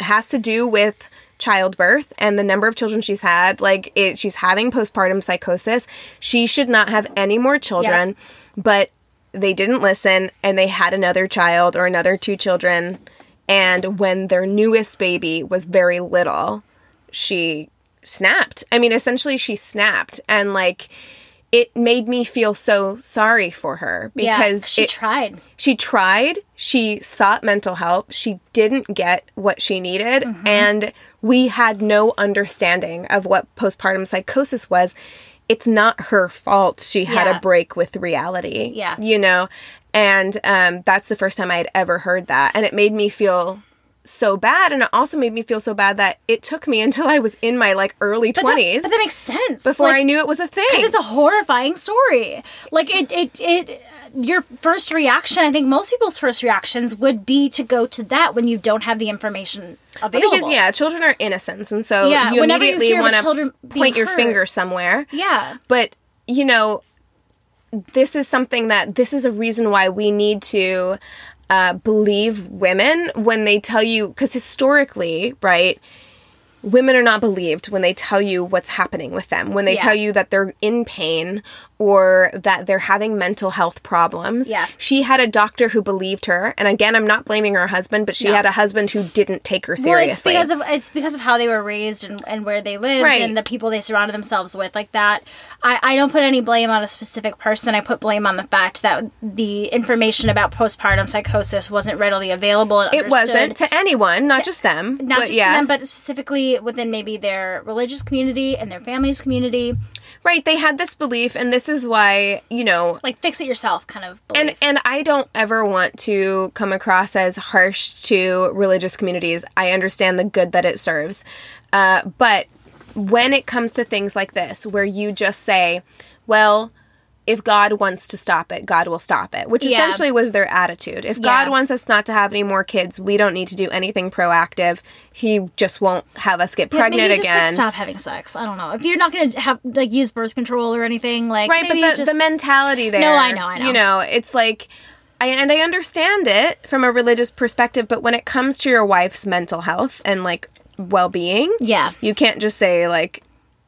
has to do with childbirth and the number of children she's had like it she's having postpartum psychosis. She should not have any more children but they didn't listen and they had another child or another two children. And when their newest baby was very little she snapped. I mean essentially she snapped. And like it made me feel so sorry for her Yeah, because she it- tried. she tried she sought mental help she didn't get what she needed Mm-hmm. and we had no understanding of what postpartum psychosis was it's not her fault she had Yeah. a break with reality Yeah. you know and um, that's the first time i had ever heard that and it made me feel so bad and it also made me feel so bad that it took me until i was in my like early But that- 20s but that makes sense before Like, i knew it was a thing because it's a horrifying story. Like it, it, it. Your first reaction, I think most people's first reactions would be to go to that when you don't have the information available. Because yeah, children are innocents, and so Yeah, you whenever you immediately hear want children to point your hurt. finger somewhere. Yeah. But you know, this is something that this is a reason why we need to uh, believe women when they tell you because historically, right? Women are not believed when they tell you what's happening with them, when they Yeah. tell you that they're in pain or that they're having mental health problems. Yeah. She had a doctor who believed her. And again, I'm not blaming her husband, but she No. had a husband who didn't take her seriously. Well, it's because of it's because of how they were raised and, and where they lived Right. and the people they surrounded themselves with like that. I, I don't put any blame on a specific person. I put blame on the fact that the information about postpartum psychosis wasn't readily available. And it wasn't to anyone, not just them. not but just yeah. to them, but specifically within maybe their religious community and their family's community. Right, they had this belief, and this is why, you know, Like fix it yourself kind of belief. and and I don't ever want to come across as harsh to religious communities. I understand the good that it serves, uh, but when it comes to things like this, where you just say, "Well." If God wants to stop it, God will stop it, which Yeah. essentially was their attitude. If Yeah. God wants us not to have any more kids, we don't need to do anything proactive. He just won't have us get Yeah, pregnant maybe just again. like stop having sex. I don't know. If you're not going to have like use birth control or anything, like right but the, just the mentality there No, I know, I know. you know it's like I, and i understand it from a religious perspective but when it comes to your wife's mental health and like well-being yeah, you can't just say like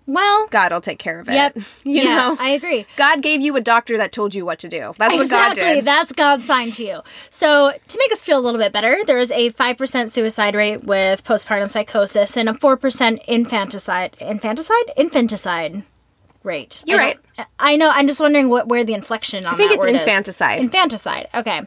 well, god will take care of it Yep. you yeah, know I agree. god gave you a doctor that told you what to do that's what god exactly. did That's God's sign to you. So, to make us feel a little bit better, there is a 5% suicide rate with postpartum psychosis and a 4% infanticide, infanticide? Infanticide rate. You're I don't- I know. I'm just wondering what where the inflection on i think it's word is. infanticide Infanticide. Okay.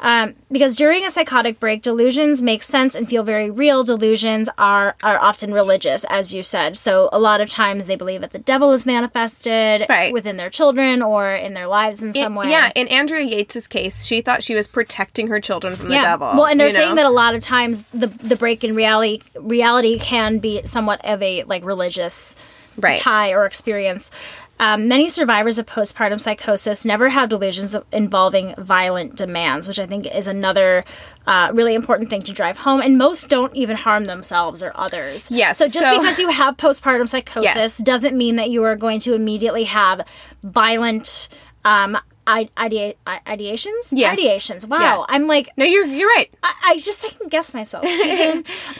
Um, because during a psychotic break, delusions make sense and feel very real. Delusions are are often religious, as you said. So a lot of times they believe that the devil is manifested Right. within their children or in their lives in some way. yeah in andrea yates's case she thought she was protecting her children from the devil Well, and they're saying know? that a lot of times the the break in reality reality can be somewhat of a like religious Right. tie or experience. Um, many survivors of postpartum psychosis never have delusions involving violent demands, which I think is another uh, really important thing to drive home. And most don't even harm themselves or others. Yes, So just so- because you have postpartum psychosis Yes. doesn't mean that you are going to immediately have violent. Um, I- idea- ideations? Yes. Ideations. Wow. Yeah. I'm like, no you're you're right I, I just second guess myself.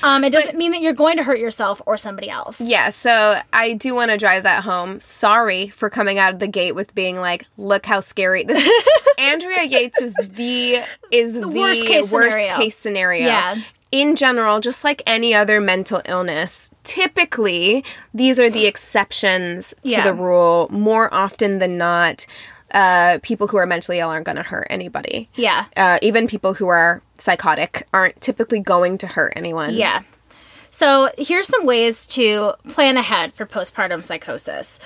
Um, it doesn't mean that you're going to hurt yourself or somebody else. Yeah, so I do want to drive that home. Sorry for coming out of the gate with being like, "Look how scary." This Andrea Yates is the is the, worst case scenario. case scenario. Yeah. In general, just like any other mental illness, typically these are the exceptions Yeah. to the rule. More often than not, uh, people who are mentally ill aren't going to hurt anybody. Yeah. Uh, even people who are psychotic aren't typically going to hurt anyone. Yeah. So here's some ways to plan ahead for postpartum psychosis.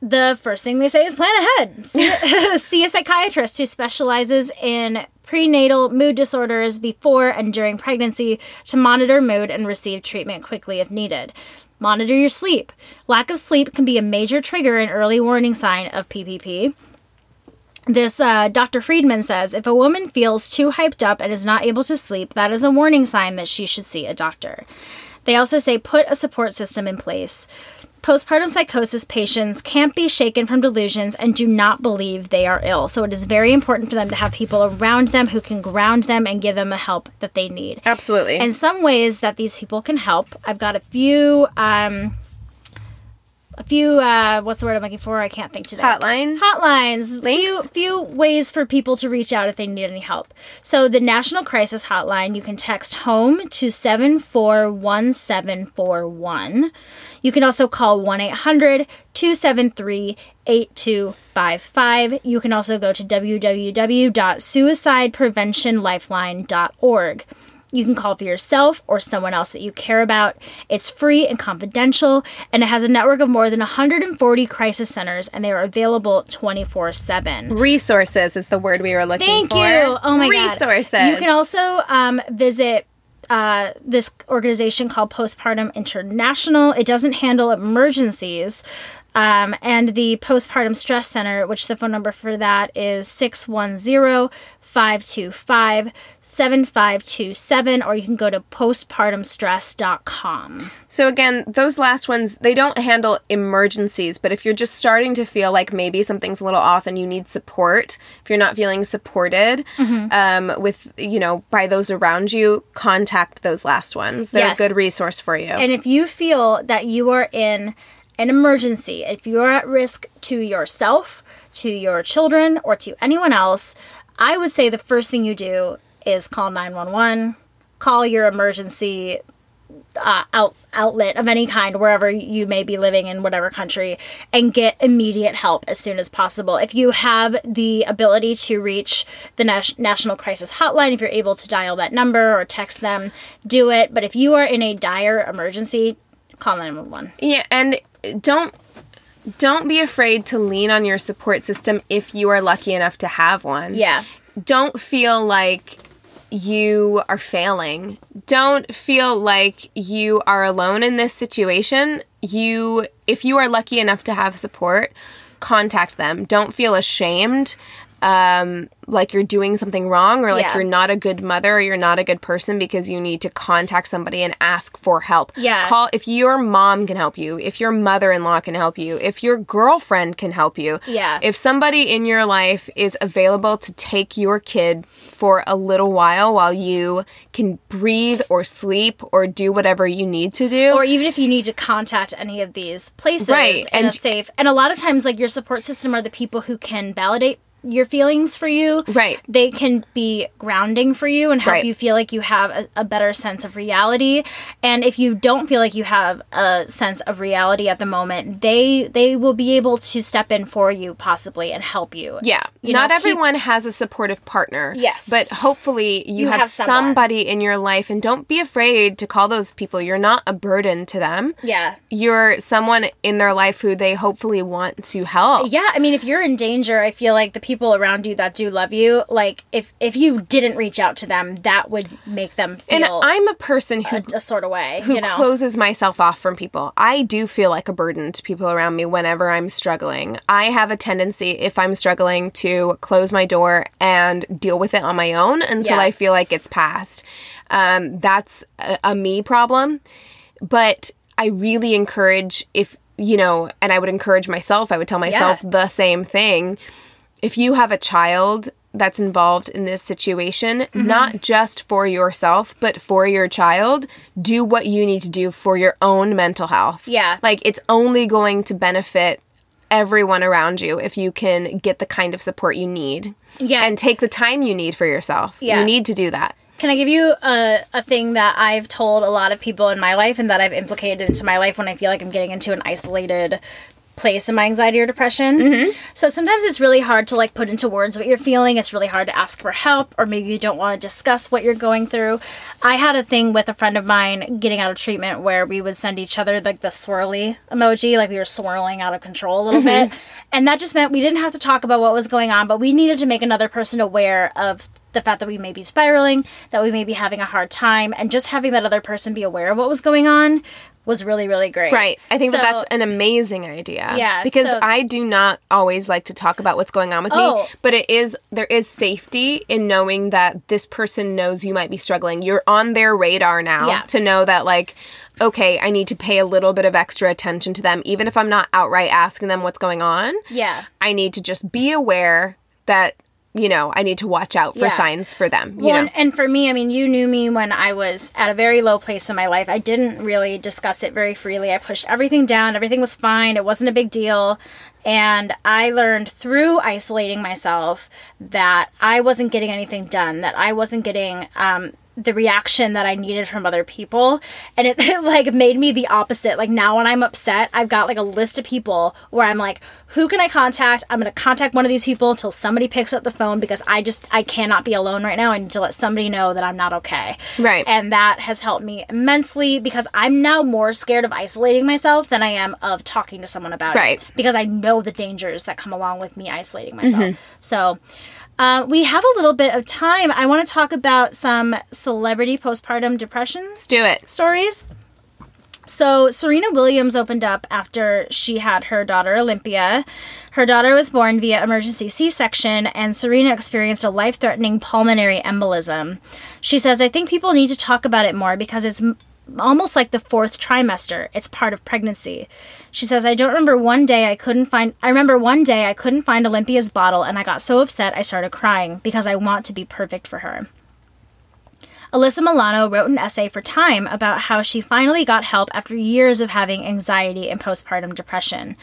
The first thing they say is plan ahead. See, see a psychiatrist who specializes in prenatal mood disorders before and during pregnancy to monitor mood and receive treatment quickly if needed. Monitor your sleep. Lack of sleep can be a major trigger and early warning sign of PPP. This uh, Dr. Friedman says if a woman feels too hyped up and is not able to sleep, that is a warning sign that she should see a doctor. They also say put a support system in place. Postpartum psychosis patients can't be shaken from delusions and do not believe they are ill. So it is very important for them to have people around them who can ground them and give them the help that they need. Absolutely. And some ways that these people can help. I've got a few um a few uh what's the word I'm looking for? I can't think today. Hotline? Hotlines. Few few ways for people to reach out if they need any help. So the National Crisis Hotline, you can text home to 741741. You can also call 1-800-273-8255. You can also go to www.suicidepreventionlifeline.org. You can call for yourself or someone else that you care about. It's free and confidential, and it has a network of more than 140 crisis centers, and they are available 24 7. Resources is the word we were looking Thank for. Thank you. Oh my Resources. god. Resources. You can also um, visit uh, this organization called Postpartum International. It doesn't handle emergencies. Um, and the Postpartum Stress Center, which the phone number for that is 610 525 7527, or you can go to postpartumstress.com. So again, those last ones, they don't handle emergencies, but if you're just starting to feel like maybe something's a little off and you need support, if you're not feeling supported Mhm. um, with, you know, by those around you, contact those last ones. They're Yes. a good resource for you. And if you feel that you are in an emergency, if you're at risk to yourself, to your children, or to anyone else, I would say the first thing you do is call 911, call your emergency uh, out, outlet of any kind, wherever you may be living in whatever country, and get immediate help as soon as possible. If you have the ability to reach the Nas- National Crisis Hotline, if you're able to dial that number or text them, do it. But if you are in a dire emergency, call 911. Yeah, and don't don't be afraid to lean on your support system if you are lucky enough to have one. Yeah. Don't feel like you are failing. Don't feel like you are alone in this situation. You if you are lucky enough to have support, contact them. Don't feel ashamed um like you're doing something wrong or like Yeah. you're not a good mother or you're not a good person because you need to contact somebody and ask for help. Yeah. Call if your mom can help you, if your mother-in-law can help you, if your girlfriend can help you. Yeah. If somebody in your life is available to take your kid for a little while while you can breathe or sleep or do whatever you need to do. Or even if you need to contact any of these places Right, in and- a safe. And a lot of times, like your support system are the people who can validate your feelings for you. Right. They can be grounding for you and help Right. you feel like you have a, a better sense of reality. And if you don't feel like you have a sense of reality at the moment, they they will be able to step in for you possibly and help you. Yeah. You Not know, keep- everyone has a supportive partner. Yes. But hopefully you, You have, have somebody in your life and don't be afraid to call those people. You're not a burden to them. Yeah. You're someone in their life who they hopefully want to help. Yeah, I mean, if you're in danger, I feel like the people around you that do love you, like if if you didn't reach out to them, that would make them feel. And I'm a person who a, a sort of way. who you know? closes myself off from people. I do feel like a burden to people around me whenever I'm struggling. I have a tendency, if I'm struggling, to close my door and deal with it on my own until Yeah. I feel like it's past. Um, that's a, a me problem. But I really encourage, if, you know, and I would encourage myself, I would tell myself the same thing. If you have a child, that's involved in this situation, Mm-hmm. not just for yourself, but for your child, do what you need to do for your own mental health. Yeah. Like it's only going to benefit everyone around you if you can get the kind of support you need. Yeah. And take the time you need for yourself. Yeah. You need to do that. Can I give you a, a thing that I've told a lot of people in my life and that I've implicated into my life when I feel like I'm getting into an isolated place in my anxiety or depression? Mm-hmm. So sometimes it's really hard to like put into words what you're feeling. It's really hard to ask for help or maybe you don't want to discuss what you're going through. I had a thing with a friend of mine getting out of treatment where we would send each other like the swirly emoji, like we were swirling out of control a little Mhm. bit. And that just meant we didn't have to talk about what was going on, but we needed to make another person aware of the fact that we may be spiraling, that we may be having a hard time, and just having that other person be aware of what was going on was really, really great. Right. I think that that's an amazing idea. Yeah, Because so- I do not always like to talk about what's going on with Oh. me, but it is there is safety in knowing that this person knows you might be struggling. You're on their radar now Yeah. to know that like okay, I need to pay a little bit of extra attention to them even if I'm not outright asking them what's going on. Yeah. I need to just be aware that you know, I need to watch out for Yeah. signs for them, you Well, know. and, and for me, I mean, you knew me when I was at a very low place in my life. I didn't really discuss it very freely. I pushed everything down. Everything was fine. It wasn't a big deal. And I learned through isolating myself that I wasn't getting anything done, that I wasn't getting um, the reaction that I needed from other people. And it, it like made me the opposite. Like now when I'm upset, I've got like a list of people where I'm like, who can I contact? I'm going to contact one of these people until somebody picks up the phone because I just, I cannot be alone right now. I need to let somebody know that I'm not okay. Right. And that has helped me immensely because I'm now more scared of isolating myself than I am of talking to someone about Right. it. Right. Because I know the dangers that come along with me isolating myself. Mhm. So, uh, we have a little bit of time. I want to talk about some celebrity postpartum depressions. do it. Stories. So Serena Williams opened up after she had her daughter Olympia. Her daughter was born via emergency C-section and Serena experienced a life-threatening pulmonary embolism. She says, "I think people need to talk about it more because it's almost like the fourth trimester. It's part of pregnancy." She says, "I don't remember one day I couldn't find I remember one day I couldn't find Olympia's bottle and I got so upset I started crying because I want to be perfect for her." Alyssa Milano wrote an essay for Time about how she finally got help after years of having anxiety and postpartum depression.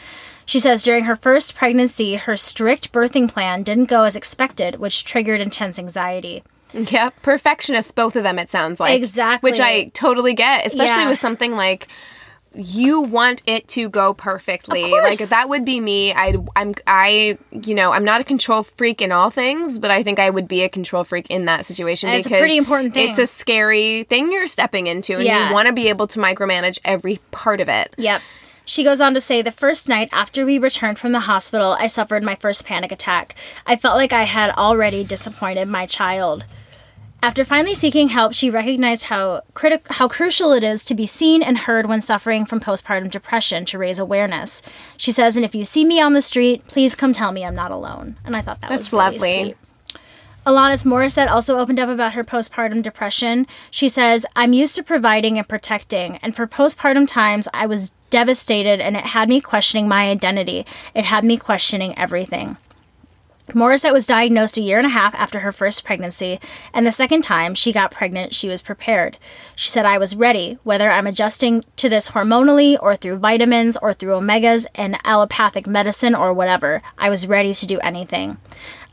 She says during her first pregnancy, her strict birthing plan didn't go as expected, which triggered intense anxiety. Yeah, perfectionists, both of them, it sounds like. Exactly. Which I totally get, especially Yeah. with something like you want it to go perfectly. Like that would be me. I I'm I you know, I'm not a control freak in all things, but I think I would be a control freak in that situation And it's a because pretty important thing. It's a scary thing you're stepping into and Yeah. you want to be able to micromanage every part of it. Yep. She goes on to say, The first night after we returned from the hospital, I suffered my first panic attack. I felt like I had already disappointed my child. After finally seeking help, she recognized how critic- how crucial it is to be seen and heard when suffering from postpartum depression to raise awareness. She says, "And if you see me on the street, please come tell me I'm not alone." And I thought that That's was really lovely. sweet. Alanis Morissette also opened up about her postpartum depression. She says, I'm used to providing and protecting, and for postpartum times, I was devastated and it had me questioning my identity. It had me questioning everything. Morissette was diagnosed a year and a half after her first pregnancy, and the second time she got pregnant, she was prepared. She said, I was ready, whether I'm adjusting to this hormonally or through vitamins or through omegas and allopathic medicine or whatever. I was ready to do anything.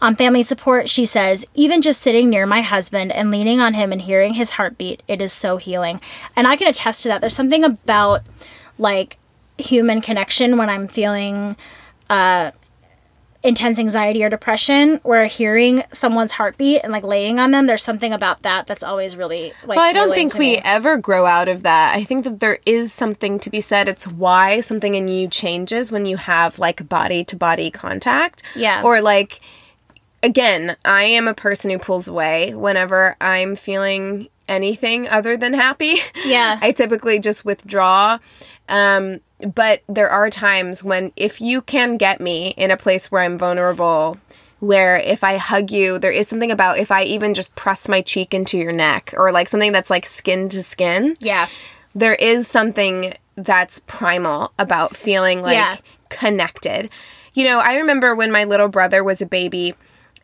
On family support, she says, even just sitting near my husband and leaning on him and hearing his heartbeat, it is so healing. And I can attest to that. There's something about like human connection when I'm feeling uh, intense anxiety or depression where hearing someone's heartbeat and like laying on them there's something about that that's always really like well, I don't think we me. ever grow out of that. I think that there is something to be said. It's why something in you changes when you have like body to body contact. Yeah. Or like, again, I am a person who pulls away whenever I'm feeling anything other than happy. Yeah. I typically just withdraw. Um, but there are times when if you can get me in a place where I'm vulnerable, where if I hug you, there is something about if I even just press my cheek into your neck or like something that's like skin to skin. yeah There is something that's primal about feeling like Yeah. connected. You know, I remember when my little brother was a baby,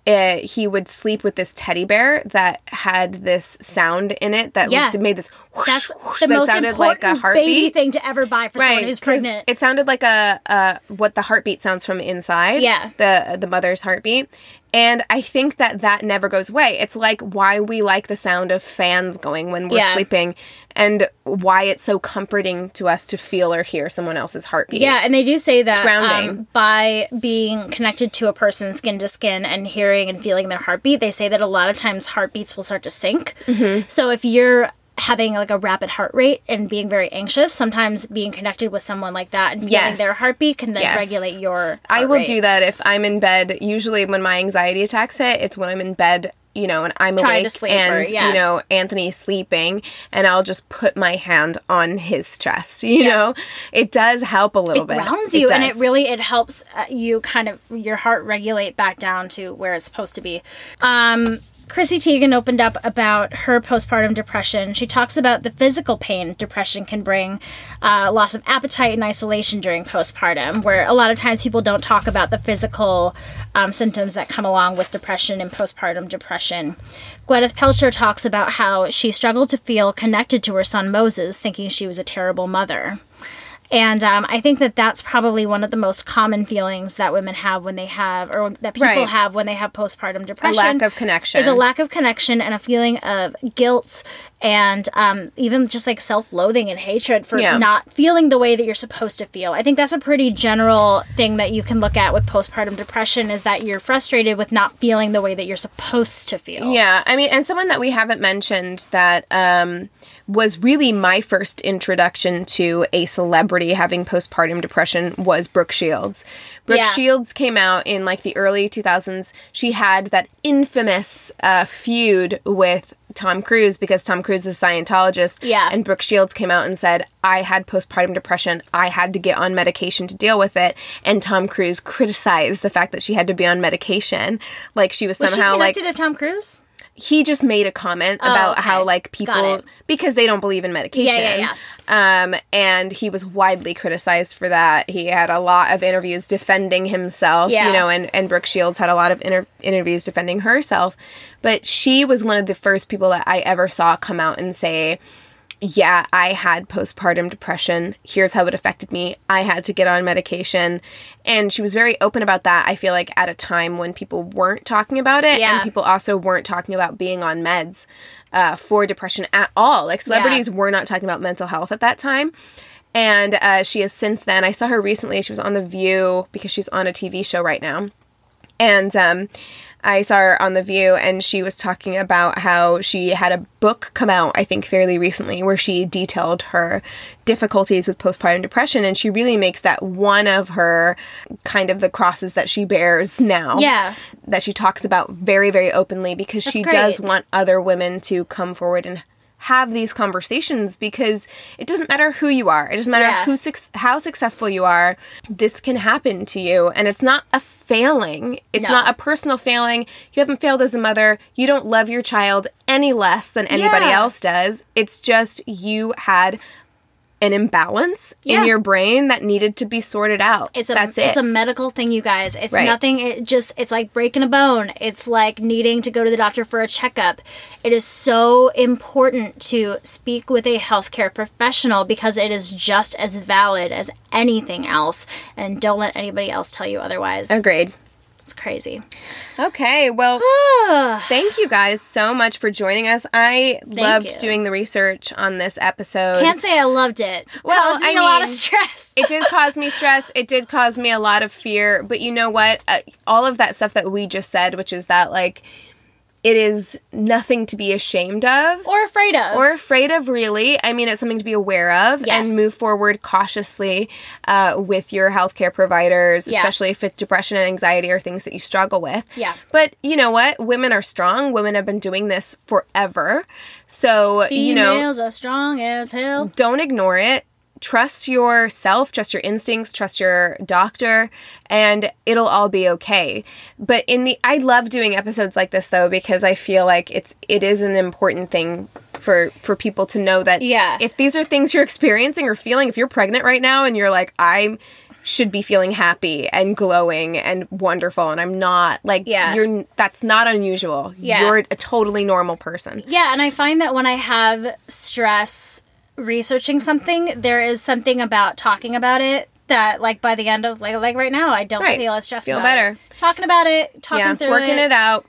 uh, he would sleep with this teddy bear that had this sound in it that Yeah. was, made this whoosh, that's whoosh, the that most sounded important like a heartbeat. baby thing to ever buy for someone who's pregnant It sounded like a, a what the heartbeat sounds from inside. Yeah. the the mother's heartbeat, and I think that that never goes away. It's like why we like the sound of fans going when we're Yeah. sleeping, and why it's so comforting to us to feel or hear someone else's heartbeat. Yeah, and they do say that um, by being connected to a person skin to skin and hearing and feeling their heartbeat, they say that a lot of times heartbeats will start to sync. Mm-hmm. So if you're having like a rapid heart rate and being very anxious, sometimes being connected with someone like that and feeling Yes. their heartbeat can then Yes. regulate your. I will rate. do that if I'm in bed. Usually, when my anxiety attacks hit, it's when I'm in bed, you know, and I'm Trying to awake sleep and or- yeah. you know Anthony's sleeping, and I'll just put my hand on his chest. You know, it does help a little It bit. grounds you, and it really it helps uh, you kind of your heart regulate back down to where it's supposed to be. Um, Chrissy Teigen opened up about her postpartum depression. She talks about the physical pain depression can bring, uh, loss of appetite and isolation during postpartum, where a lot of times people don't talk about the physical um, symptoms that come along with depression and postpartum depression. Gwyneth Paltrow talks about how she struggled to feel connected to her son Moses, thinking she was a terrible mother. And um, I think that that's probably one of the most common feelings that women have when they have, or that people Right. have when they have postpartum depression. a lack of connection. There's a lack of connection and a feeling of guilt and um, even just like self loathing and hatred for Yeah. not feeling the way that you're supposed to feel. I think that's a pretty general thing that you can look at with postpartum depression is that you're frustrated with not feeling the way that you're supposed to feel. Yeah, I mean, and someone that we haven't mentioned that um, was really my first introduction to a celebrity having postpartum depression was Brooke Shields. Brooke Yeah. Shields came out in like the early 2000s. She had that infamous uh, feud with Tom Cruise because Tom Cruise is a Scientologist. Yeah. And Brooke Shields came out and said, I had postpartum depression. I had to get on medication to deal with it. And Tom Cruise criticized the fact that she had to be on medication. Like she was Was she somehow like connected to Tom Cruise? He just made a comment Oh, about okay. how like people because they don't believe in medication. Yeah, yeah, Um, and he was widely criticized for that. He had a lot of interviews defending himself, Yeah. you know, and, and Brooke Shields had a lot of inter- interviews defending herself. But she was one of the first people that I ever saw come out and say, yeah, I had postpartum depression. Here's how it affected me. I had to get on medication. And she was very open about that, I feel like, at a time when people weren't talking about it. Yeah. And people also weren't talking about being on meds uh, for depression at all. Like, celebrities were not talking about mental health at that time. And uh, she has since then, I saw her recently. She was on The View because she's on a TV show right now. And um, I saw her on The View, and she was talking about how she had a book come out, I think, fairly recently, where she detailed her difficulties with postpartum depression. And she really makes that one of her kind of the crosses that she bears now. Yeah. That she talks about very, very openly because That's she great. does want other women to come forward and have these conversations because it doesn't matter who you are. It doesn't matter Yeah. who suc how successful you are. This can happen to you and it's not a failing. It's No. not a personal failing. You haven't failed as a mother. You don't love your child any less than anybody Yeah. else does. It's just you had an imbalance Yeah. in your brain that needed to be sorted out. It's a That's it's a medical thing, you guys. It's Right. nothing. It just it's like breaking a bone. It's like needing to go to the doctor for a checkup. It is so important to speak with a healthcare professional because it is just as valid as anything else. And don't let anybody else tell you otherwise. Agreed. It's crazy. Okay, well, thank you guys so much for joining us. I loved you. doing the research on this episode. Can't say I loved it. Well, I a lot of mean, stress. it did cause me stress. It did cause me a lot of fear. But you know what? Uh, all of that stuff that we just said, which is that, like, it is nothing to be ashamed of or afraid of. or afraid of really i mean it's something to be aware of Yes. and move forward cautiously uh, with your healthcare providers Yeah. especially if it's depression and anxiety are things that you struggle with Yeah. but you know what women are strong women have been doing this forever so you know Females are strong as hell. don't ignore it. Trust yourself, trust your instincts, trust your doctor, and it'll all be okay. But in the I love doing episodes like this though because I feel like it's it is an important thing for for people to know that Yeah. if these are things you're experiencing or feeling, if you're pregnant right now and you're like I should be feeling happy and glowing and wonderful and I'm not like Yeah. you're that's not unusual. Yeah. You're a totally normal person. Yeah, and I find that when I have stress researching something, there is something about talking about it that like by the end of like like right now I don't Right. feel as stressed Feel about better. it. Talking about it, talking yeah, through working it out.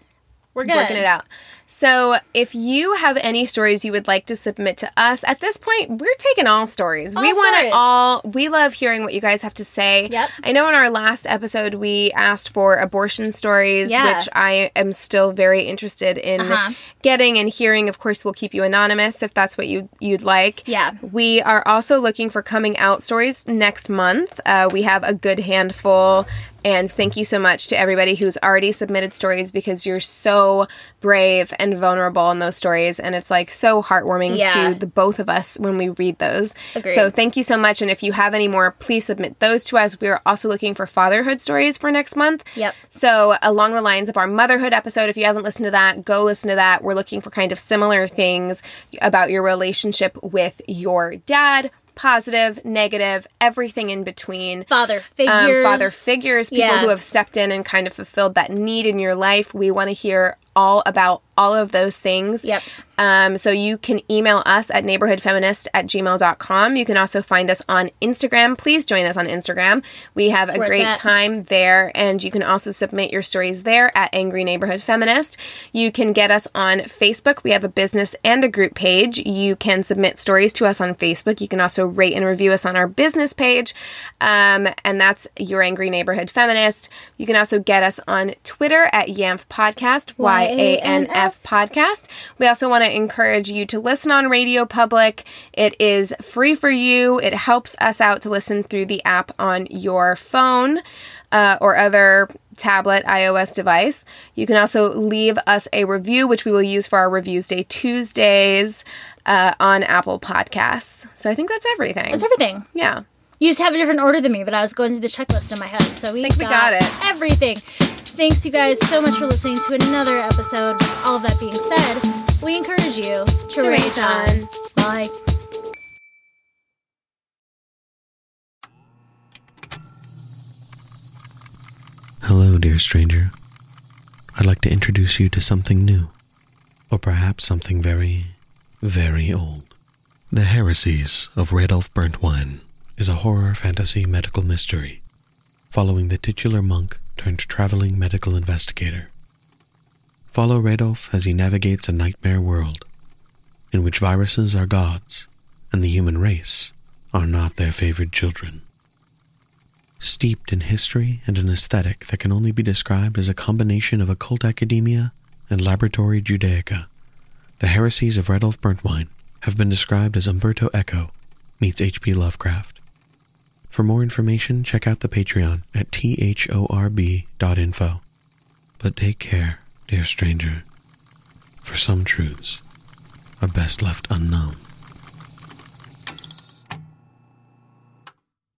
We're good. working it out. So, if you have any stories you would like to submit to us, at this point, we're taking all stories. we want it all. We love hearing what you guys have to say. Yep. I know in our last episode we asked for abortion stories, Yeah. which I am still very interested in Uh-huh. getting and hearing. Of course, we'll keep you anonymous if that's what you you'd like. Yeah. We are also looking for coming out stories next month. Uh, we have a good handful. And thank you so much to everybody who's already submitted stories because you're so brave and vulnerable in those stories. And it's like so heartwarming Yeah. to the both of us when we read those. Agreed. So thank you so much. And if you have any more, please submit those to us. We are also looking for fatherhood stories for next month. Yep. So, along the lines of our motherhood episode, if you haven't listened to that, go listen to that. We're looking for kind of similar things about your relationship with your dad. Positive, negative, everything in between. Father Um, figures. father figures, people Yeah. who have stepped in and kind of fulfilled that need in your life. We want to hear all about all of those things. Yep. Um, so you can email us at neighborhoodfeminist at gmail.com. You can also find us on Instagram. Please join us on Instagram. We have a great time there, and you can also submit your stories there at Angry Neighborhood Feminist. You can get us on Facebook. We have a business and a group page. You can submit stories to us on Facebook. You can also rate and review us on our business page, um, and that's Your Angry Neighborhood Feminist. You can also get us on Twitter at YANF Podcast, Y A N F Podcast. We also want to encourage you to listen on Radio Public. It is free for you. It helps us out to listen through the app on your phone uh, or other tablet iOS device. You can also leave us a review, which we will use for our Reviews Day Tuesdays uh, on Apple Podcasts. So I think that's everything. That's everything. Yeah. You just have a different order than me, but I was going through the checklist in my head, so we, think we got it. Everything. Thanks, you guys, so much for listening to another episode. With all of that being said, we encourage you to, To rage rage on. on. Bye. Hello, dear stranger. I'd like to introduce you to something new, or perhaps something very, very old. The Heresies of Radolf Burntwine is a horror fantasy medical mystery following the titular monk turned traveling medical investigator. Follow Radolf as he navigates a nightmare world in which viruses are gods and the human race are not their favored children. Steeped in history and an aesthetic that can only be described as a combination of occult academia and laboratory Judaica, the heresies of Radolf Burntwine have been described as Umberto Eco meets H.P. Lovecraft. For more information, check out the Patreon at thorb.info. But take care, dear stranger, for some truths are best left unknown.